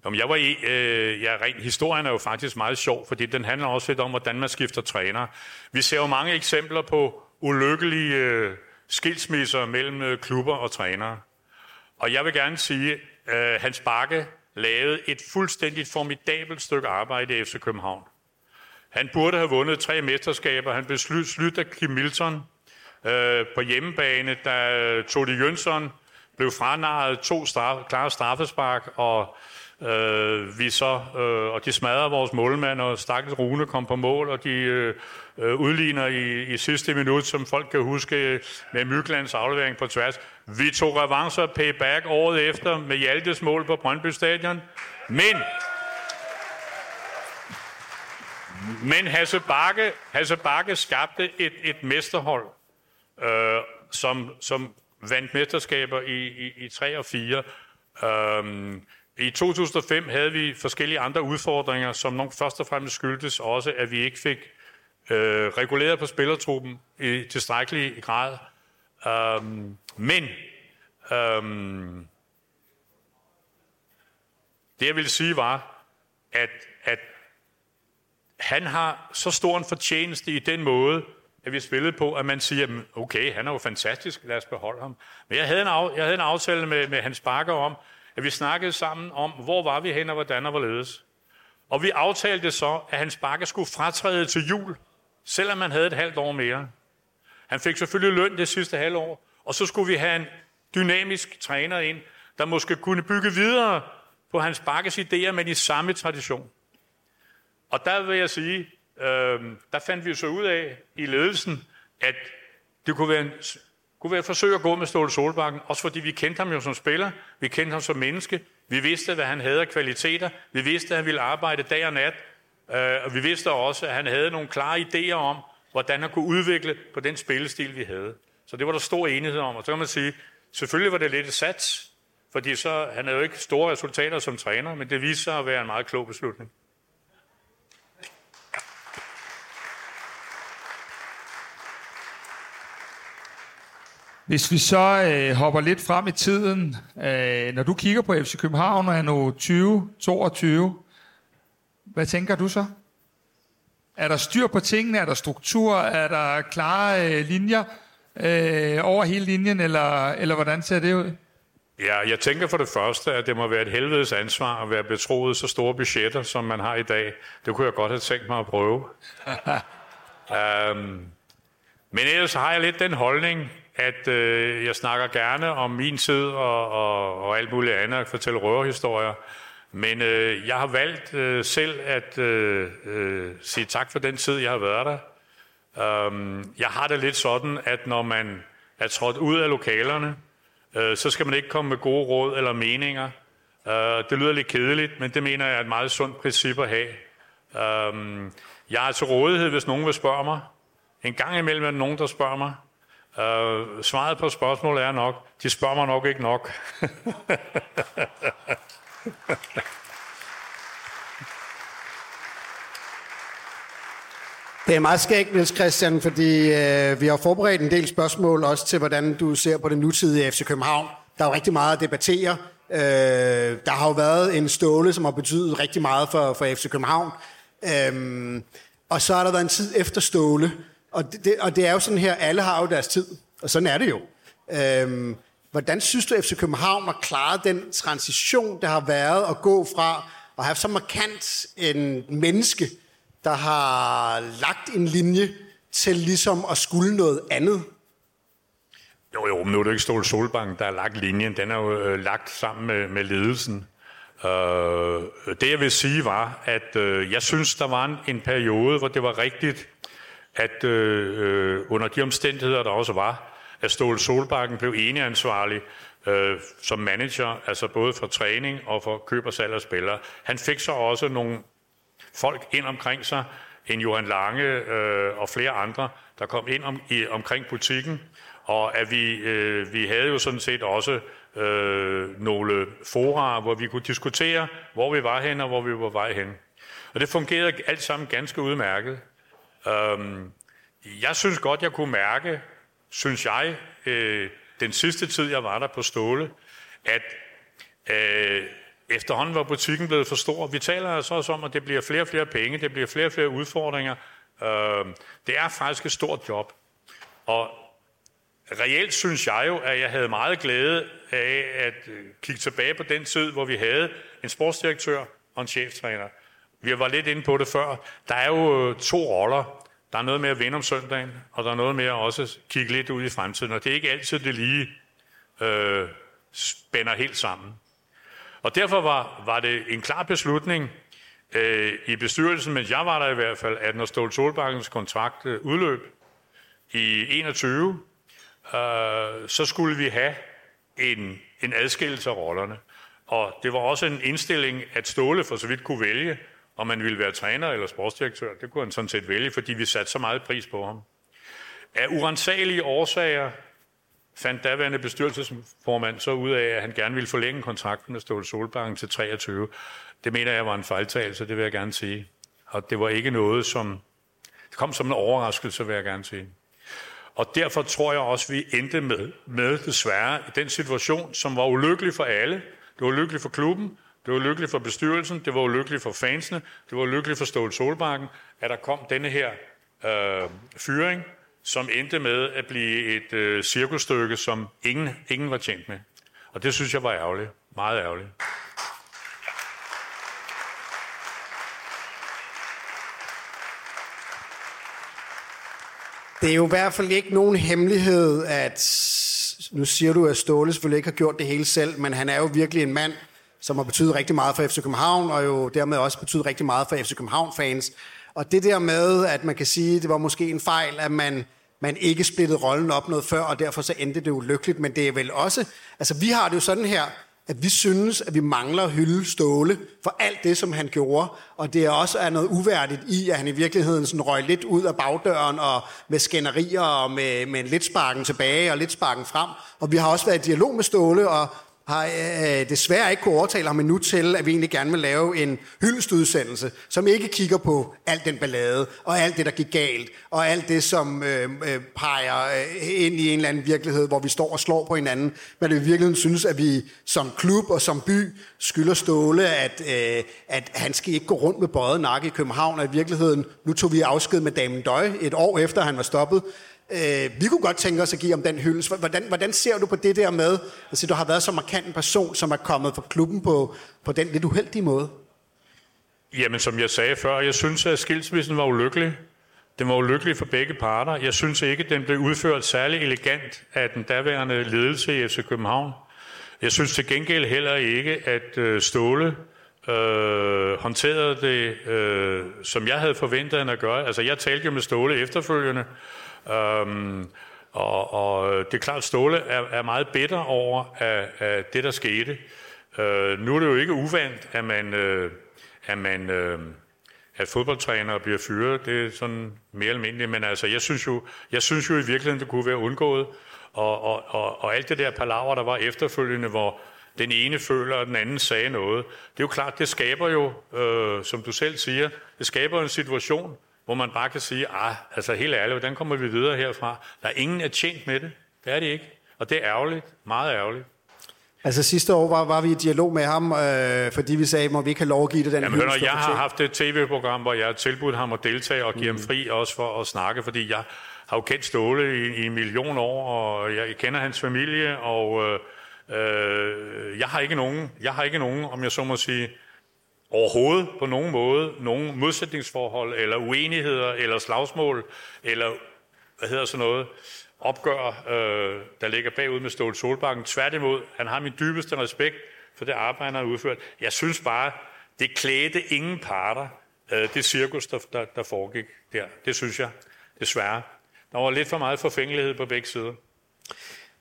Jamen, jeg var i, øh, ja, rent, historien er jo faktisk meget sjov, fordi den handler også lidt om, hvordan man skifter træner. Vi ser jo mange eksempler på ulykkelige øh, skilsmisser mellem øh, klubber og trænere. Og jeg vil gerne sige, at øh, Hans Bakke lavede et fuldstændigt formidabelt stykke arbejde i FC København. Han burde have vundet tre mesterskaber. Han blev slut, af Kim Milton øh, på hjemmebane, da øh, Tony Jønsson blev franaret to straf, klare straffespark, og øh, vi så, øh, og de smadrer vores målmand, og stakkels Rune kom på mål, og de øh, øh udligner i, i sidste minut, som folk kan huske, øh, med Myklands aflevering på tværs. Vi tog revanche og payback året efter med Hjaltes mål på Brøndby Stadion. Men men Hasse Bakke, Hasse Bakke skabte et, et mesterhold, øh, som, som vandt mesterskaber i, i, i 3 og 4. Øh, i 2005 havde vi forskellige andre udfordringer, som nok først og fremmest skyldtes også, at vi ikke fik øh, reguleret på spillertruppen i tilstrækkelig grad. Um, men um, det jeg ville sige var, at, at han har så stor en fortjeneste i den måde, at vi spillede på, at man siger, okay, han er jo fantastisk, lad os beholde ham. Men jeg havde en, af, jeg havde en aftale med, med Hans Bakker om, at vi snakkede sammen om, hvor var vi hen og hvordan og hvorledes. Og vi aftalte så, at Hans bakke skulle fratræde til jul, selvom han havde et halvt år mere. Han fik selvfølgelig løn det sidste halvår, og så skulle vi have en dynamisk træner ind, der måske kunne bygge videre på Hans Bakkes idéer, men i samme tradition. Og der vil jeg sige, øh, der fandt vi så ud af i ledelsen, at det kunne være, en, kunne være et forsøg at gå med Ståle Solbakken, også fordi vi kendte ham jo som spiller, vi kendte ham som menneske, vi vidste, hvad han havde af kvaliteter, vi vidste, at han ville arbejde dag og nat, øh, og vi vidste også, at han havde nogle klare idéer om, hvordan han kunne udvikle på den spillestil, vi havde. Så det var der stor enighed om, og så kan man sige, selvfølgelig var det lidt et sats, fordi så, han havde jo ikke store resultater som træner, men det viste sig at være en meget klog beslutning. Hvis vi så øh, hopper lidt frem i tiden, øh, når du kigger på FC København og er nu 2022, hvad tænker du så? Er der styr på tingene? Er der struktur? Er der klare øh, linjer? øh, over hele linjen, eller, eller hvordan ser det ud? Ja, jeg tænker for det første, at det må være et helvedes ansvar at være betroet så store budgetter, som man har i dag. Det kunne jeg godt have tænkt mig at prøve. um, men ellers har jeg lidt den holdning, at øh, jeg snakker gerne om min tid og, og, og alt muligt andet, at fortælle røverhistorier. Men øh, jeg har valgt øh, selv at øh, øh, sige tak for den tid, jeg har været der. Um, jeg har det lidt sådan, at når man er trådt ud af lokalerne, øh, så skal man ikke komme med gode råd eller meninger. Uh, det lyder lidt kedeligt, men det mener jeg er et meget sundt princip at have. Um, jeg er til rådighed, hvis nogen vil spørge mig. En gang imellem er der nogen, der spørger mig. Uh, svaret på spørgsmålet er nok, de spørger mig nok ikke nok. Det er meget skægt, Niels Christian, fordi øh, vi har forberedt en del spørgsmål også til, hvordan du ser på det nutidige FC København. Der er jo rigtig meget at debattere. Øh, der har jo været en ståle, som har betydet rigtig meget for, for FC København. Øh, og så har der været en tid efter ståle. Og det, og det er jo sådan her, alle har jo deres tid. Og sådan er det jo. Øhm, hvordan synes du, FC København har klaret den transition, der har været at gå fra at have så markant en menneske, der har lagt en linje til ligesom at skulle noget andet? Jo, jo, men nu er det ikke Ståle Solbank, der har lagt linjen. Den er jo øh, lagt sammen med, med ledelsen. Øh, det jeg vil sige var, at øh, jeg synes, der var en, en periode, hvor det var rigtigt, at øh, øh, under de omstændigheder, der også var, at Ståle Solbakken blev eneansvarlig øh, som manager, altså både for træning og for køb og salg af spillere. Han fik så også nogle folk ind omkring sig, en Johan Lange øh, og flere andre, der kom ind om, i, omkring butikken, og at vi, øh, vi havde jo sådan set også øh, nogle fora, hvor vi kunne diskutere, hvor vi var hen og hvor vi var vej hen. Og det fungerede alt sammen ganske udmærket. Øhm, jeg synes godt, jeg kunne mærke, synes jeg, øh, den sidste tid, jeg var der på Ståle, at øh, efterhånden var butikken blevet for stor. Vi taler altså også om, at det bliver flere og flere penge, det bliver flere og flere udfordringer. Øh, det er faktisk et stort job. Og reelt synes jeg jo, at jeg havde meget glæde af at øh, kigge tilbage på den tid, hvor vi havde en sportsdirektør og en cheftræner. Vi var lidt inde på det før. Der er jo øh, to roller. Der er noget med at vinde om søndagen, og der er noget med at også kigge lidt ud i fremtiden. Og det er ikke altid, det lige øh, spænder helt sammen. Og derfor var, var det en klar beslutning øh, i bestyrelsen, mens jeg var der i hvert fald, at når Ståle Solbakkens kontrakt øh, udløb i 21, øh, så skulle vi have en, en adskillelse af rollerne. Og det var også en indstilling, at Ståle for så vidt kunne vælge, om man ville være træner eller sportsdirektør. Det kunne han sådan set vælge, fordi vi satte så meget pris på ham. Af urensagelige årsager fandt daværende bestyrelsesformand så ud af, at han gerne ville forlænge kontrakten med Ståle Solbakken til 23. Det mener jeg var en fejltagelse, det vil jeg gerne sige. Og det var ikke noget, som... Det kom som en overraskelse, vil jeg gerne sige. Og derfor tror jeg også, vi endte med, med desværre i den situation, som var ulykkelig for alle. Det var ulykkeligt for klubben, det var lykkeligt for bestyrelsen, det var lykkeligt for fansene, det var lykkeligt for Ståle Solbakken, at der kom denne her øh, fyring, som endte med at blive et øh, cirkusstykke, som ingen, ingen var tjent med. Og det synes jeg var ærgerligt. Meget ærgerligt. Det er jo i hvert fald ikke nogen hemmelighed, at nu siger du, at Ståle selvfølgelig ikke har gjort det hele selv, men han er jo virkelig en mand, som har betydet rigtig meget for FC København, og jo dermed også betydet rigtig meget for FC København-fans. Og det der med, at man kan sige, at det var måske en fejl, at man, man ikke splittede rollen op noget før, og derfor så endte det ulykkeligt. Men det er vel også, altså vi har det jo sådan her, at vi synes, at vi mangler at hylde Ståle for alt det, som han gjorde. Og det er også er noget uværdigt i, at han i virkeligheden sådan røg lidt ud af bagdøren og med skænderier og med, med en lidt sparken tilbage og lidt sparken frem. Og vi har også været i dialog med Ståle, og har øh, desværre ikke kunne overtale ham endnu til, at vi egentlig gerne vil lave en hyldestudsendelse, som ikke kigger på alt den ballade, og alt det, der gik galt, og alt det, som øh, øh, peger øh, ind i en eller anden virkelighed, hvor vi står og slår på hinanden, men vi i virkeligheden synes, at vi som klub og som by skylder Ståle, at, øh, at han skal ikke gå rundt med bøjet nakke i København, og i virkeligheden, nu tog vi afsked med Damen Døj et år efter, han var stoppet, Øh, vi kunne godt tænke os at give om den hyldest. Hvordan, hvordan ser du på det der med, altså du har været så markant en person, som er kommet fra klubben på, på den lidt uheldige måde? Jamen, som jeg sagde før, jeg synes, at skilsmissen var ulykkelig. Den var ulykkelig for begge parter. Jeg synes ikke, den blev udført særlig elegant af den daværende ledelse i FC København. Jeg synes til gengæld heller ikke, at øh, Ståle øh, håndterede det, øh, som jeg havde forventet, han at gøre. Altså, jeg talte jo med Ståle efterfølgende, øh, og, og det er klart, at Ståle er, er meget bitter over af, af det, der skete. Øh, nu er det jo ikke uvandt, at man, øh, at man øh, at fodboldtrænere bliver fyret. Det er sådan mere almindeligt, men altså, jeg synes jo, jeg synes jo i virkeligheden, det kunne være undgået. Og, og, og, og alt det der palaver, der var efterfølgende, hvor den ene føler, og den anden sagde noget. Det er jo klart, det skaber jo, øh, som du selv siger, det skaber en situation, hvor man bare kan sige, ah, altså helt ærligt, hvordan kommer vi videre herfra? Der er ingen er tjent med det. Det er det ikke. Og det er ærgerligt. Meget ærgerligt. Altså sidste år var, var vi i dialog med ham, øh, fordi vi sagde, må vi ikke have lov at give det den Jamen, hør, jeg har haft et tv-program, hvor jeg har tilbudt ham at deltage og give mm. ham fri også for at snakke, fordi jeg har jo kendt Ståle i, i en million år, og jeg kender hans familie, og øh, øh, jeg har ikke nogen, jeg har ikke nogen, om jeg så må sige, overhovedet på nogen måde, nogen modsætningsforhold, eller uenigheder, eller slagsmål, eller hvad hedder sådan noget, opgør, øh, der ligger bagud med Ståle Solbakken. Tværtimod, han har min dybeste respekt for det arbejde, han har udført. Jeg synes bare, det klædte ingen parter, øh, det cirkus, der, der, der foregik der. Det synes jeg, desværre. Der var lidt for meget forfængelighed på begge sider.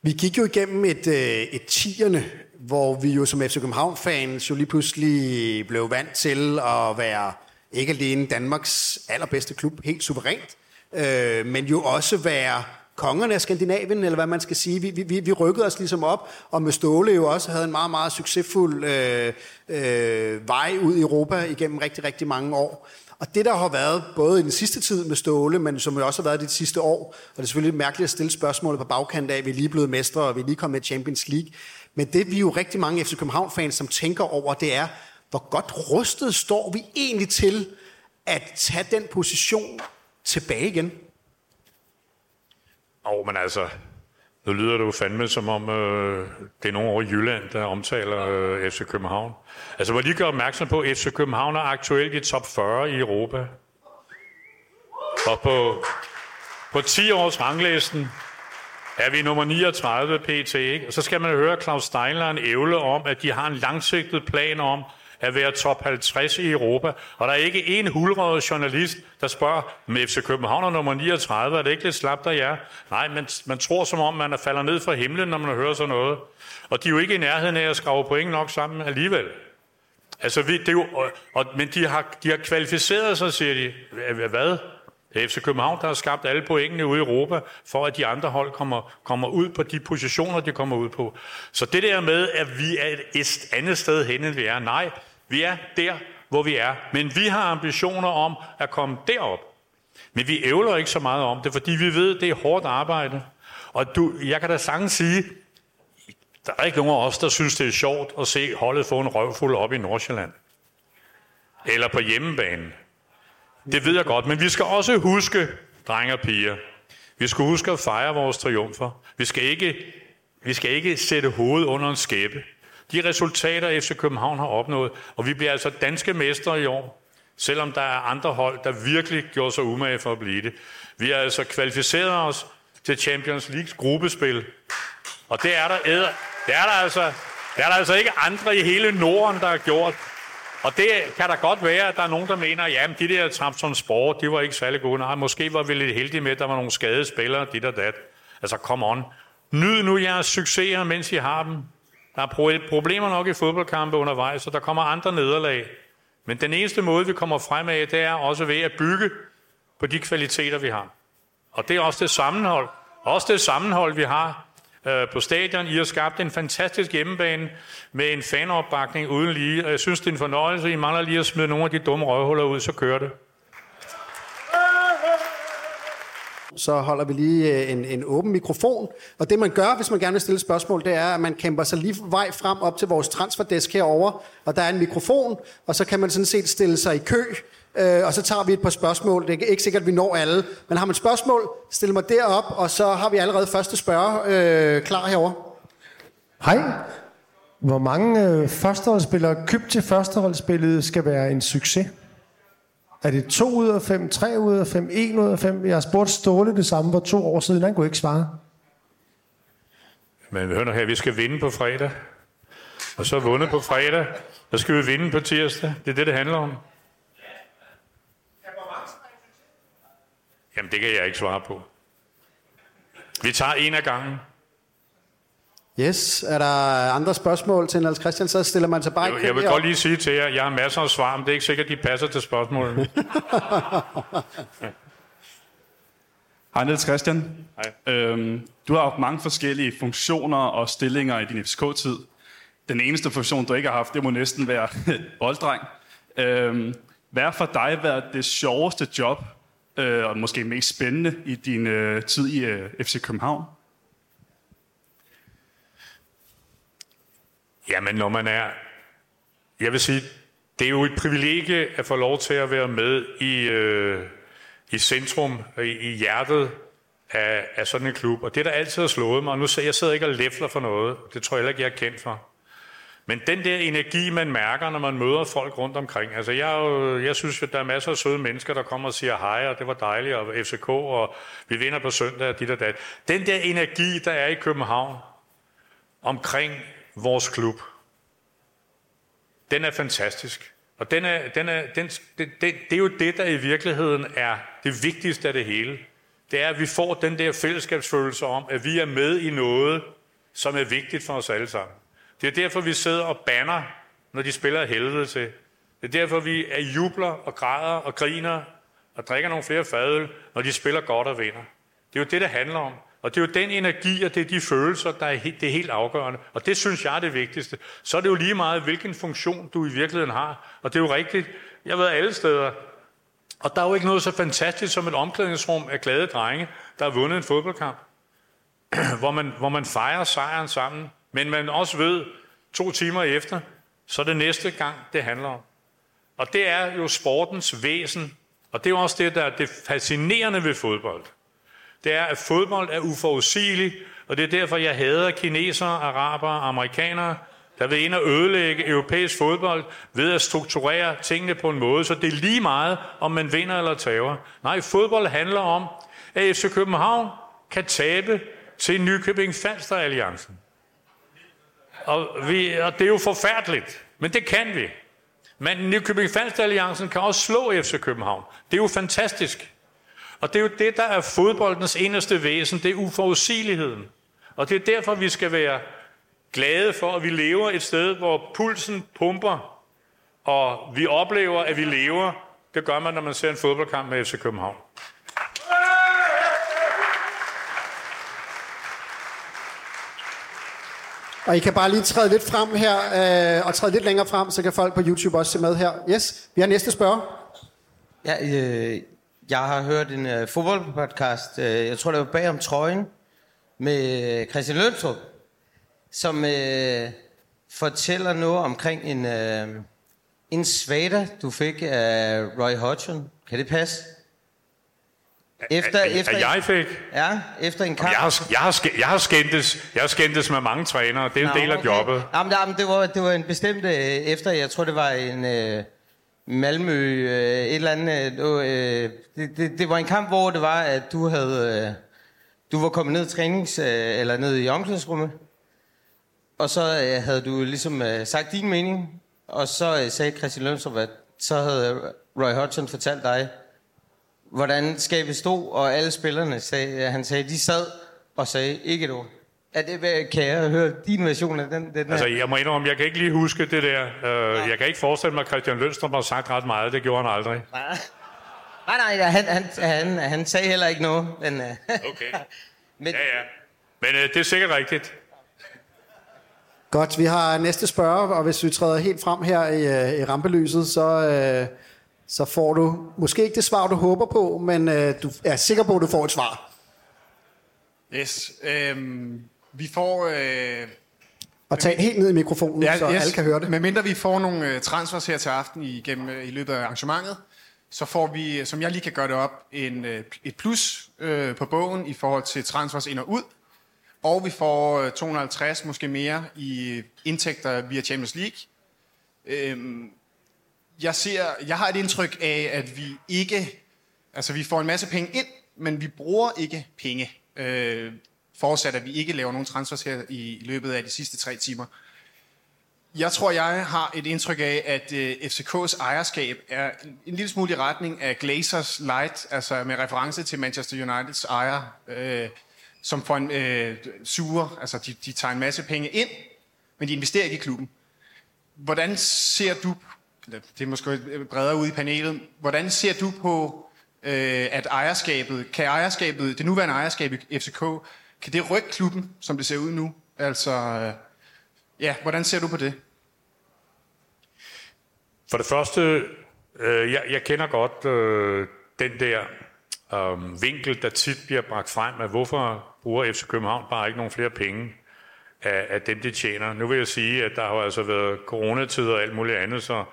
Vi gik jo igennem et, øh, et tierne, hvor vi jo som FC København-fans jo lige pludselig blev vant til at være ikke alene Danmarks allerbedste klub, helt suverænt, øh, men jo også være kongerne af Skandinavien, eller hvad man skal sige. Vi, vi, vi rykkede os ligesom op, og med Ståle jo også havde en meget, meget succesfuld øh, øh, vej ud i Europa igennem rigtig, rigtig mange år. Og det, der har været både i den sidste tid med Ståle, men som jo også har været det sidste år, og det er selvfølgelig mærkeligt at stille spørgsmålet på bagkant af, at vi er lige blevet mestre, og vi er lige kommet med Champions League. Men det vi jo rigtig mange FC København-fans, som tænker over, det er, hvor godt rustet står vi egentlig til at tage den position tilbage igen? Åh, oh, men altså, nu lyder det jo fandme som om, øh, det er nogen over i Jylland, der omtaler øh, FC København. Altså, hvor lige gør opmærksom på, at FC København er aktuelt i top 40 i Europa. Og på, på 10 års ranglisten er vi nummer 39 pt. Ikke? Og så skal man høre Claus Steinlein ævle om, at de har en langsigtet plan om, at være top 50 i Europa. Og der er ikke en hulrøget journalist, der spørger, med FC København er nummer 39, er det ikke lidt slapt af jer? Nej, man, man tror som om, man er falder ned fra himlen, når man hører sådan noget. Og de er jo ikke i nærheden af at skrave point nok sammen alligevel. Altså, vi, det er jo, og, og, men de har, de har kvalificeret sig, siger de. Hvad? Det er FC København, der har skabt alle pointene ude i Europa, for at de andre hold kommer, kommer ud på de positioner, de kommer ud på. Så det der med, at vi er et andet sted hen, end vi er, nej, vi er der, hvor vi er. Men vi har ambitioner om at komme derop. Men vi ævler ikke så meget om det, fordi vi ved, det er hårdt arbejde. Og du, jeg kan da sagtens sige, der er ikke nogen af os, der synes, det er sjovt at se holdet få en røvfuld op i Nordsjælland. Eller på hjemmebanen. Det ved jeg godt, men vi skal også huske, drenge og piger, vi skal huske at fejre vores triumfer. Vi skal ikke, vi skal ikke sætte hovedet under en skæbe. De resultater, FC København har opnået, og vi bliver altså danske mestre i år, selvom der er andre hold, der virkelig gjorde sig umage for at blive det. Vi har altså kvalificeret os til Champions Leagues gruppespil, og det er der, æder, det er der altså, det er der altså ikke andre i hele Norden, der har gjort. Og det kan da godt være, at der er nogen, der mener, at de der Trabzon Sport, de var ikke særlig gode. Nej, måske var vi lidt heldige med, at der var nogle skadede spillere, dit og dat. Altså, come on. Nyd nu jeres succeser, mens I har dem. Der er problemer nok i fodboldkampe undervejs, og der kommer andre nederlag. Men den eneste måde, vi kommer frem af, det er også ved at bygge på de kvaliteter, vi har. Og det er også det sammenhold. Også det sammenhold, vi har øh, på stadion. I har skabt en fantastisk hjemmebane med en fanopbakning uden lige. Og jeg synes, det er en fornøjelse. I mangler lige at smide nogle af de dumme røvhuller ud, så kører det. så holder vi lige øh, en, en åben mikrofon. Og det man gør, hvis man gerne vil stille spørgsmål, det er, at man kæmper sig lige vej frem op til vores transferdesk herover, og der er en mikrofon, og så kan man sådan set stille sig i kø øh, og så tager vi et par spørgsmål. Det er ikke sikkert, at vi når alle, men har man spørgsmål, stil mig derop, og så har vi allerede første spørger øh, klar herover. Hej. Hvor mange øh, førsteholdsspillere købt til førsteholdsspillet skal være en succes? Er det 2 ud af 5, 3 ud af 5, 1 ud af 5? Jeg har spurgt Ståle det samme for to år siden, han kunne ikke svare. Men hør nu her, vi skal vinde på fredag. Og så vundet på fredag, så skal vi vinde på tirsdag. Det er det, det handler om. Jamen, det kan jeg ikke svare på. Vi tager en af gangen. Yes, er der andre spørgsmål til Niels Christian, så stiller man sig bare Jeg, jeg vil godt lige sige til jer, jeg har masser af svar, men det er ikke sikkert, de passer til spørgsmålene. Hej Niels Christian. Hej. Øhm, du har haft mange forskellige funktioner og stillinger i din FCK-tid. Den eneste funktion, du ikke har haft, det må næsten være bolddreng. Øhm, hvad har for dig været det sjoveste job, øh, og måske mest spændende i din øh, tid i øh, FC København? Jamen, når man er... Jeg vil sige, det er jo et privilegie at få lov til at være med i, øh, i centrum, i, i hjertet af, af sådan en klub. Og det, der altid har slået mig, og nu sidder jeg sidder ikke og læfler for noget, det tror jeg heller ikke, jeg er kendt for. Men den der energi, man mærker, når man møder folk rundt omkring. Altså, jeg, jo, jeg synes, at der er masser af søde mennesker, der kommer og siger hej, og det var dejligt, og FCK, og vi vinder på søndag, og dit og dat. Den der energi, der er i København, omkring vores klub, den er fantastisk. Og den er, den er, den, det, det, det er jo det, der i virkeligheden er det vigtigste af det hele. Det er, at vi får den der fællesskabsfølelse om, at vi er med i noget, som er vigtigt for os alle sammen. Det er derfor, vi sidder og banner, når de spiller helvede til. Det er derfor, vi er jubler og græder og griner og drikker nogle flere fadøl, når de spiller godt og vinder. Det er jo det, det handler om. Og det er jo den energi, og det er de følelser, der er helt, det er helt afgørende. Og det synes jeg er det vigtigste. Så er det jo lige meget, hvilken funktion du i virkeligheden har. Og det er jo rigtigt. Jeg har været alle steder. Og der er jo ikke noget så fantastisk som et omklædningsrum af glade drenge, der har vundet en fodboldkamp. hvor, man, hvor man fejrer sejren sammen. Men man også ved, to timer efter, så er det næste gang, det handler om. Og det er jo sportens væsen. Og det er jo også det, der er det fascinerende ved fodbold det er, at fodbold er uforudsigelig, og det er derfor, jeg hader kinesere, araber, amerikanere, der vil ind og ødelægge europæisk fodbold ved at strukturere tingene på en måde, så det er lige meget, om man vinder eller taber. Nej, fodbold handler om, at FC København kan tabe til Nykøbing Falster Alliancen. Og, vi, og det er jo forfærdeligt, men det kan vi. Men Nykøbing Falster Alliancen kan også slå FC København. Det er jo fantastisk. Og det er jo det, der er fodboldens eneste væsen, det er uforudsigeligheden. Og det er derfor, vi skal være glade for, at vi lever et sted, hvor pulsen pumper, og vi oplever, at vi lever. Det gør man, når man ser en fodboldkamp med FC København. Og I kan bare lige træde lidt frem her, øh, og træde lidt længere frem, så kan folk på YouTube også se med her. Yes, vi har næste spørger. Ja, øh, jeg har hørt en øh, fodboldpodcast, øh, jeg tror det var bag om trøjen, med Christian Lønstrup, som øh, fortæller noget omkring en, øh, en svada, du fik af Roy Hodgson. Kan det passe? Efter, efter at jeg fik? Ja, efter en kamp. Jeg har, jeg har, jeg har, skændtes, jeg har skændtes med mange trænere. Det er en Nå, del af okay. jobbet. Jamen, jamen, det, var, det var en bestemt øh, efter, jeg tror det var en... Øh, Malmø, øh, et eller andet. Øh, det, det, det var en kamp, hvor det var, at du havde, øh, du var kommet ned i trænings, øh, eller ned i omklædningsrummet, og så øh, havde du ligesom øh, sagt din mening, og så øh, sagde Christian Lønstrup, at så havde Roy Hodgson fortalt dig, hvordan skabet stod, og alle spillerne sagde, han sagde, de sad og sagde ikke et ord. Er det, kan jeg høre din version af den? den altså, jeg må indrømme, jeg kan ikke lige huske det der. Uh, jeg kan ikke forestille mig, at Christian Lønstrup har sagt ret meget. Det gjorde han aldrig. Nej, nej, nej han, han, han, han sagde heller ikke noget. Men, uh, okay. men, ja, ja. Men uh, det er sikkert rigtigt. Godt, vi har næste spørger, og hvis vi træder helt frem her i, i rampelyset, så, uh, så får du måske ikke det svar, du håber på, men uh, du er sikker på, at du får et svar. Yes. Øhm, vi får... Øh, og tag helt ned i mikrofonen, ja, så yes, alle kan høre det. Medmindre vi får nogle øh, transfers her til aften igennem, øh, i løbet af arrangementet, så får vi, som jeg lige kan gøre det op, en, øh, et plus øh, på bogen i forhold til transfers ind og ud. Og vi får øh, 250, måske mere, i indtægter via Champions League. Øhm, jeg, ser, jeg har et indtryk af, at vi ikke... Altså, vi får en masse penge ind, men vi bruger ikke penge. Øh, forudsat, at vi ikke laver nogen transfers her i løbet af de sidste tre timer. Jeg tror, jeg har et indtryk af, at øh, FCK's ejerskab er en, en lille smule i retning af Glazers Light, altså med reference til Manchester Uniteds ejer, øh, som får en øh, sure, altså de, de tager en masse penge ind, men de investerer ikke i klubben. Hvordan ser du, det er måske bredere ud i panelet, hvordan ser du på, øh, at ejerskabet, kan ejerskabet, det nuværende ejerskab i FCK, kan det rykke klubben, som det ser ud nu? Altså, øh, ja, hvordan ser du på det? For det første, øh, jeg, jeg kender godt øh, den der øh, vinkel, der tit bliver bragt frem, at hvorfor bruger FC København bare ikke nogen flere penge af, af dem, de tjener. Nu vil jeg sige, at der har altså været coronatider og alt muligt andet, så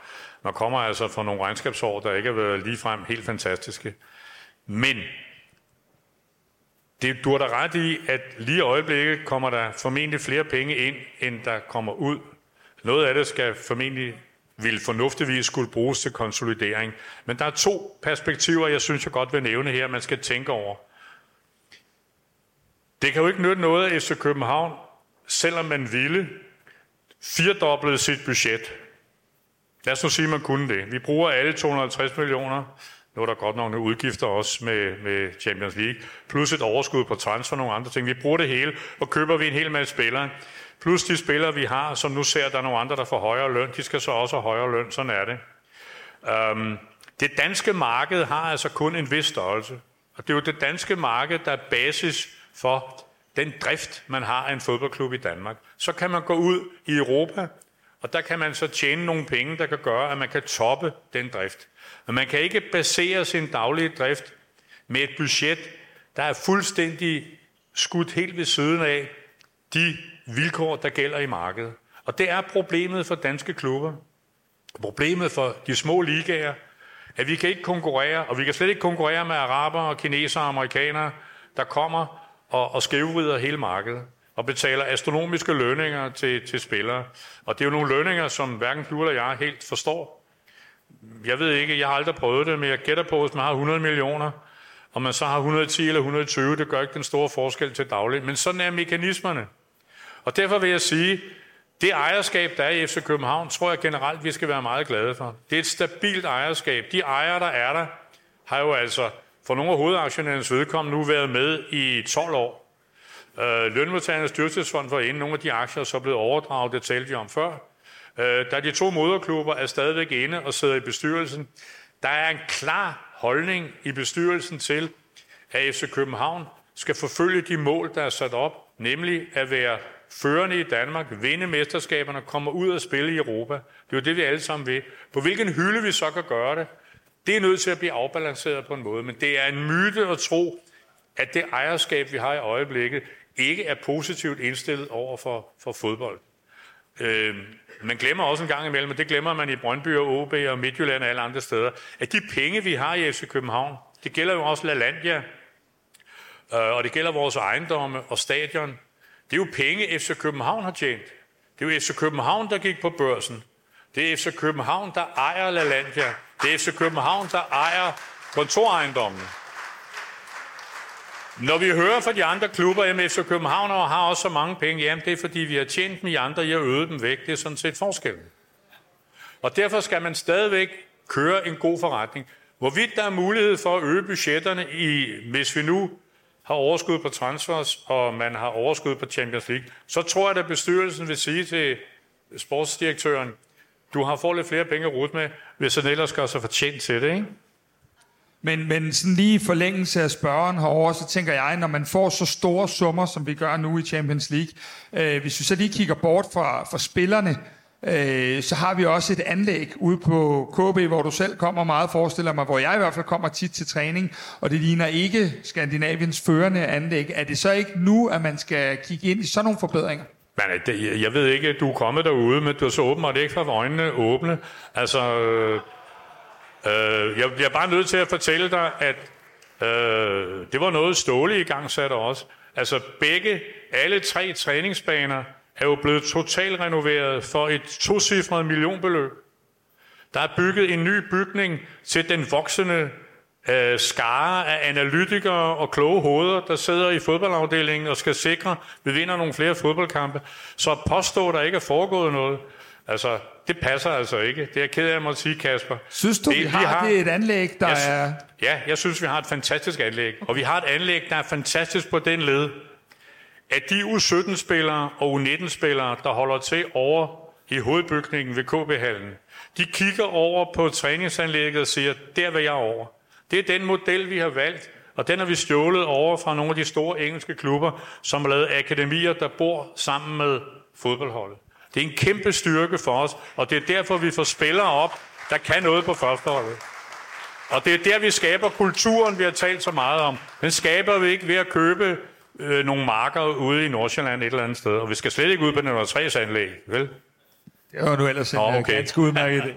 man kommer altså fra nogle regnskabsår, der ikke har været ligefrem helt fantastiske. Men det, du har da ret i, at lige i øjeblikket kommer der formentlig flere penge ind, end der kommer ud. Noget af det skal formentlig vil fornuftigvis skulle bruges til konsolidering. Men der er to perspektiver, jeg synes, jeg godt vil nævne her, man skal tænke over. Det kan jo ikke nytte noget at FC København, selvom man ville, firdoblede sit budget. Lad os nu sige, at man kunne det. Vi bruger alle 250 millioner. Nu er der godt nok nogle udgifter også med, med Champions League. Plus et overskud på transfer og nogle andre ting. Vi bruger det hele, og køber vi en hel masse spillere. Plus de spillere, vi har, som nu ser, at der er nogle andre, der får højere løn. De skal så også have højere løn. Sådan er det. Um, det danske marked har altså kun en vis størrelse. Og det er jo det danske marked, der er basis for den drift, man har af en fodboldklub i Danmark. Så kan man gå ud i Europa, og der kan man så tjene nogle penge, der kan gøre, at man kan toppe den drift. Men man kan ikke basere sin daglige drift med et budget, der er fuldstændig skudt helt ved siden af de vilkår, der gælder i markedet. Og det er problemet for danske klubber. Problemet for de små ligaer, at vi kan ikke konkurrere, og vi kan slet ikke konkurrere med araber, kinesere og amerikanere, der kommer og, og skævvrider hele markedet og betaler astronomiske lønninger til, til spillere. Og det er jo nogle lønninger, som hverken du eller jeg helt forstår. Jeg ved ikke, jeg har aldrig prøvet det, men jeg gætter på, at man har 100 millioner, og man så har 110 eller 120, det gør ikke den store forskel til daglig. Men sådan er mekanismerne. Og derfor vil jeg sige, det ejerskab, der er i FC København, tror jeg generelt, vi skal være meget glade for. Det er et stabilt ejerskab. De ejere, der er der, har jo altså for nogle af hovedaktionærens vedkommende nu været med i 12 år. Øh, Lønmodtagernes dyrtidsfond var inde. Nogle af de aktier er så blevet overdraget, det talte vi om før. Øh, der er de to moderklubber er stadigvæk inde og sidder i bestyrelsen. Der er en klar holdning i bestyrelsen til, at FC København skal forfølge de mål, der er sat op, nemlig at være førende i Danmark, vinde mesterskaberne, komme ud og spille i Europa. Det er jo det, vi alle sammen vil. På hvilken hylde vi så kan gøre det, det er nødt til at blive afbalanceret på en måde. Men det er en myte at tro, at det ejerskab, vi har i øjeblikket, ikke er positivt indstillet over for, for fodbold. Øh, man glemmer også en gang imellem, og det glemmer man i Brøndby og OB og Midtjylland og alle andre steder, at de penge, vi har i FC København, det gælder jo også LaLandia, øh, og det gælder vores ejendomme og stadion. Det er jo penge, FC København har tjent. Det er jo FC København, der gik på børsen. Det er FC København, der ejer LaLandia. Det er FC København, der ejer kontorejendommen. Når vi hører fra de andre klubber, at FC København har også så mange penge, jamen det er fordi, vi har tjent dem i andre, jeg har øget dem væk. Det er sådan set forskellen. Og derfor skal man stadigvæk køre en god forretning. Hvorvidt der er mulighed for at øge budgetterne, i, hvis vi nu har overskud på transfers, og man har overskud på Champions League, så tror jeg, at bestyrelsen vil sige til sportsdirektøren, du har fået lidt flere penge at med, hvis han ellers gør sig fortjent til det, ikke? Men, men sådan lige i forlængelse af spørgen herover, så tænker jeg, når man får så store summer, som vi gør nu i Champions League, øh, hvis vi så lige kigger bort fra, fra spillerne, øh, så har vi også et anlæg ude på KB, hvor du selv kommer meget, forestiller mig, hvor jeg i hvert fald kommer tit til træning, og det ligner ikke Skandinaviens førende anlæg. Er det så ikke nu, at man skal kigge ind i sådan nogle forbedringer? Men øh, det, jeg ved ikke, du er kommet derude, men du er så åbenbart ikke fra øjnene åbne. Altså, øh, øh, jeg bliver bare nødt til at fortælle dig, at øh, det var noget Ståle i gang satte også. Altså begge, alle tre træningsbaner er jo blevet totalt renoveret for et tocifret millionbeløb. Der er bygget en ny bygning til den voksende øh, skare af analytikere og kloge hoveder, der sidder i fodboldafdelingen og skal sikre, at vi vinder nogle flere fodboldkampe. Så påstå, der ikke er foregået noget, altså, det passer altså ikke. Det er jeg ked af at sige, Kasper. Synes du, det, vi, har, vi har det et anlæg, der jeg, er... Ja, jeg synes, vi har et fantastisk anlæg. Og vi har et anlæg, der er fantastisk på den led, at de U17-spillere og U19-spillere, der holder til over i hovedbygningen ved KB-hallen, de kigger over på træningsanlægget og siger, der vil jeg over. Det er den model, vi har valgt, og den har vi stjålet over fra nogle af de store engelske klubber, som har lavet akademier, der bor sammen med fodboldholdet. Det er en kæmpe styrke for os, og det er derfor, vi får spillere op, der kan noget på førsteholdet. Og det er der, vi skaber kulturen, vi har talt så meget om. Den skaber vi ikke ved at købe øh, nogle marker ude i Nordsjælland et eller andet sted. Og vi skal slet ikke ud på den 3 anlæg, vel? Det var nu ellers en Nå, okay. okay. ganske udmærket idé.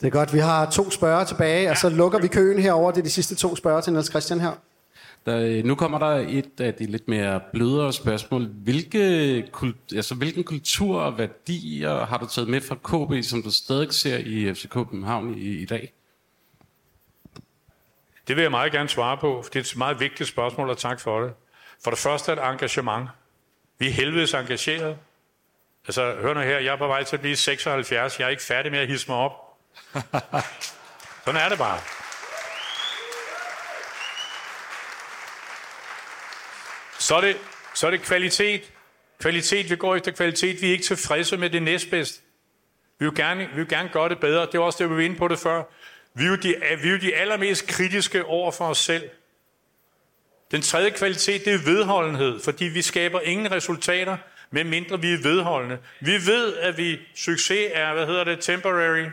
Det er godt, vi har to spørger tilbage, og så lukker vi køen herover. Det er de sidste to spørger til Niels Christian her. Der, nu kommer der et af de lidt mere blødere spørgsmål. Hvilke, kult, altså, hvilken kultur og værdier har du taget med fra KB, som du stadig ser i FC København i, i dag? Det vil jeg meget gerne svare på, for det er et meget vigtigt spørgsmål, og tak for det. For det første er det engagement. Vi er helvedes engageret. Altså, hør nu her, jeg er på vej til at blive 76. Jeg er ikke færdig med at hisse mig op. Sådan er det bare. Så er det, så er det kvalitet. Kvalitet, vi går efter kvalitet. Vi er ikke tilfredse med det næstbedste. Vi vil gerne, vi vil gerne gøre det bedre. Det var også det, vi var inde på det før. Vi er jo de, vi er jo de allermest kritiske over for os selv. Den tredje kvalitet, det er vedholdenhed, fordi vi skaber ingen resultater, medmindre vi er vedholdende. Vi ved, at vi succes er, hvad hedder det, temporary.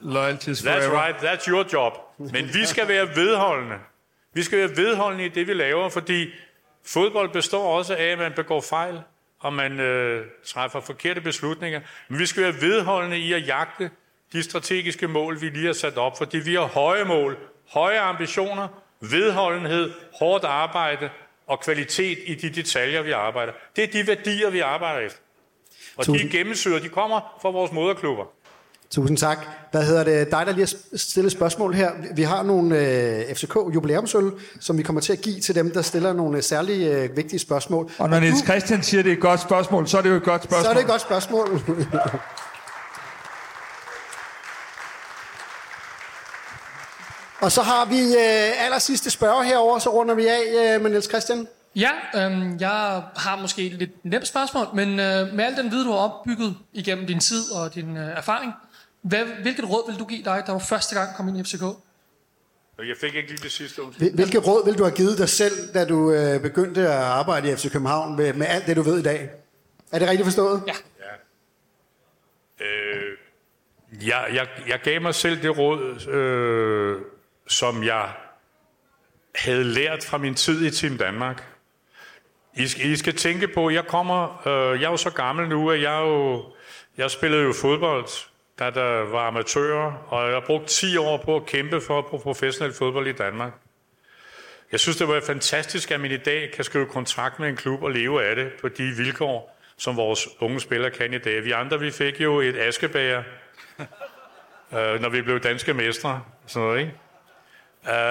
Loyalty is That's right, that's your job. Men vi skal være vedholdende. Vi skal være vedholdende i det, vi laver, fordi fodbold består også af, at man begår fejl, og man øh, træffer forkerte beslutninger. Men vi skal være vedholdende i at jagte de strategiske mål, vi lige har sat op, fordi vi har høje mål, høje ambitioner, vedholdenhed, hårdt arbejde og kvalitet i de detaljer, vi arbejder. Det er de værdier, vi arbejder efter. Og de Tusind. gennemsyrer, de kommer fra vores moderklubber. Tusind tak. Hvad hedder det? Dig, der lige har stillet spørgsmål her. Vi har nogle øh, FCK jubilæumsøl, som vi kommer til at give til dem, der stiller nogle øh, særlige øh, vigtige spørgsmål. Og når Niels Christian siger, at det er et godt spørgsmål, så er det jo et godt spørgsmål. Så er det et godt spørgsmål. Og så har vi øh, aller sidste spørger herover, så runder vi af øh, med Niels Christian. Ja, øhm, jeg har måske et lidt nemt spørgsmål, men øh, med al den viden, du har opbygget igennem din tid og din øh, erfaring, hvad, hvilket råd vil du give dig, der var første gang kom ind i FCK? Jeg fik ikke lige det sidste undskyld. Hvil- Hvilket råd vil du have givet dig selv, da du øh, begyndte at arbejde i FC København med, med alt det, du ved i dag? Er det rigtigt forstået? Ja. Øh, jeg, jeg, jeg gav mig selv det råd, øh, som jeg havde lært fra min tid i Team Danmark. I skal, I skal tænke på, jeg kommer, øh, jeg er jo så gammel nu, at jeg jo, jeg spillede jo fodbold, da der var amatører, og jeg har brugt 10 år på at kæmpe for at få professionel fodbold i Danmark. Jeg synes, det var fantastisk, at man i dag kan skrive kontrakt med en klub og leve af det på de vilkår, som vores unge spillere kan i dag. Vi andre, vi fik jo et askebager, øh, når vi blev danske mestre. Sådan noget, ikke?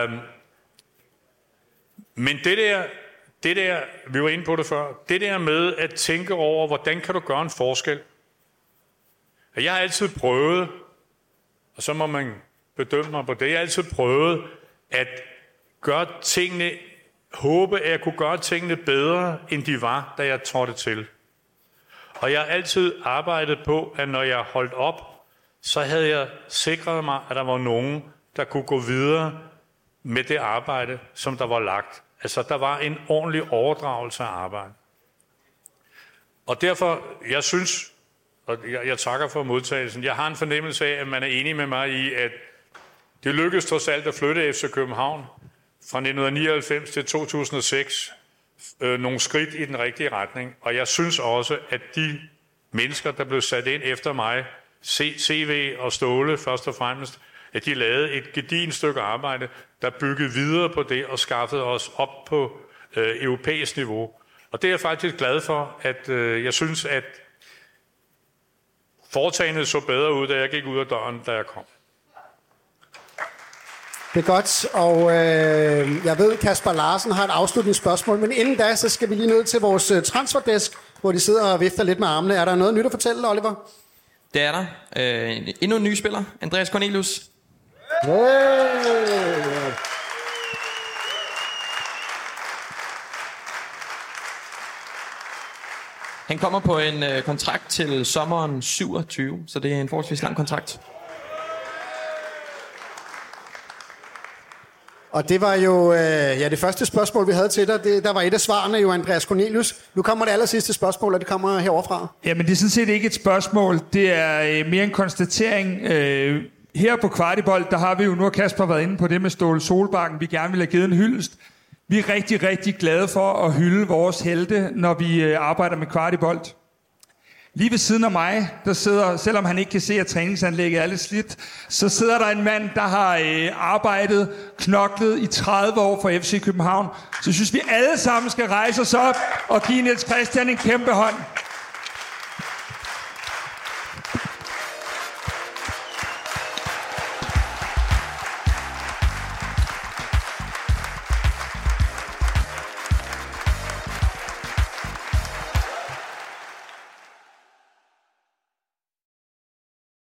Um, men det der, det der, vi var inde på det før, det der med at tænke over, hvordan kan du gøre en forskel? Jeg har altid prøvet, og så må man bedømme mig på det, jeg har altid prøvet at gøre tingene, håbe, at jeg kunne gøre tingene bedre, end de var, da jeg trådte til. Og jeg har altid arbejdet på, at når jeg holdt op, så havde jeg sikret mig, at der var nogen, der kunne gå videre med det arbejde, som der var lagt. Altså, der var en ordentlig overdragelse af arbejde. Og derfor, jeg synes, og jeg, jeg takker for modtagelsen, jeg har en fornemmelse af, at man er enig med mig i, at det lykkedes trods alt at flytte FC København fra 1999 til 2006 øh, nogle skridt i den rigtige retning. Og jeg synes også, at de mennesker, der blev sat ind efter mig, CV og Ståle først og fremmest, at de lavede et gedint stykke arbejde, der byggede videre på det og skaffede os op på øh, europæisk niveau. Og det er jeg faktisk glad for, at øh, jeg synes, at foretagendet så bedre ud, da jeg gik ud af døren, da jeg kom. Det er godt, og øh, jeg ved, Kasper Larsen har et afsluttende spørgsmål, men inden da, så skal vi lige ned til vores øh, transferdesk, hvor de sidder og vifter lidt med armene. Er der noget nyt at fortælle, Oliver? Det er der. Øh, endnu en ny spiller, Andreas Cornelius. Hey. Han kommer på en øh, kontrakt til sommeren 27, så det er en forholdsvis lang kontrakt. Og det var jo øh, ja, det første spørgsmål, vi havde til dig. Det, der var et af svarene jo Andreas Cornelius. Nu kommer det aller sidste spørgsmål, og det kommer heroverfra. Jamen, det er sådan set ikke et spørgsmål. Det er øh, mere en konstatering. Øh, her på Kvartibold, der har vi jo, nu har Kasper været inde på det med Ståle Solbakken, vi gerne vil have givet en hyldest. Vi er rigtig, rigtig glade for at hylde vores helte, når vi øh, arbejder med Kvartibold. Lige ved siden af mig, der sidder, selvom han ikke kan se, at træningsanlægget er lidt slidt, så sidder der en mand, der har øh, arbejdet, knoklet i 30 år for FC København. Så synes vi alle sammen skal rejse os op og give Niels Christian en kæmpe hånd.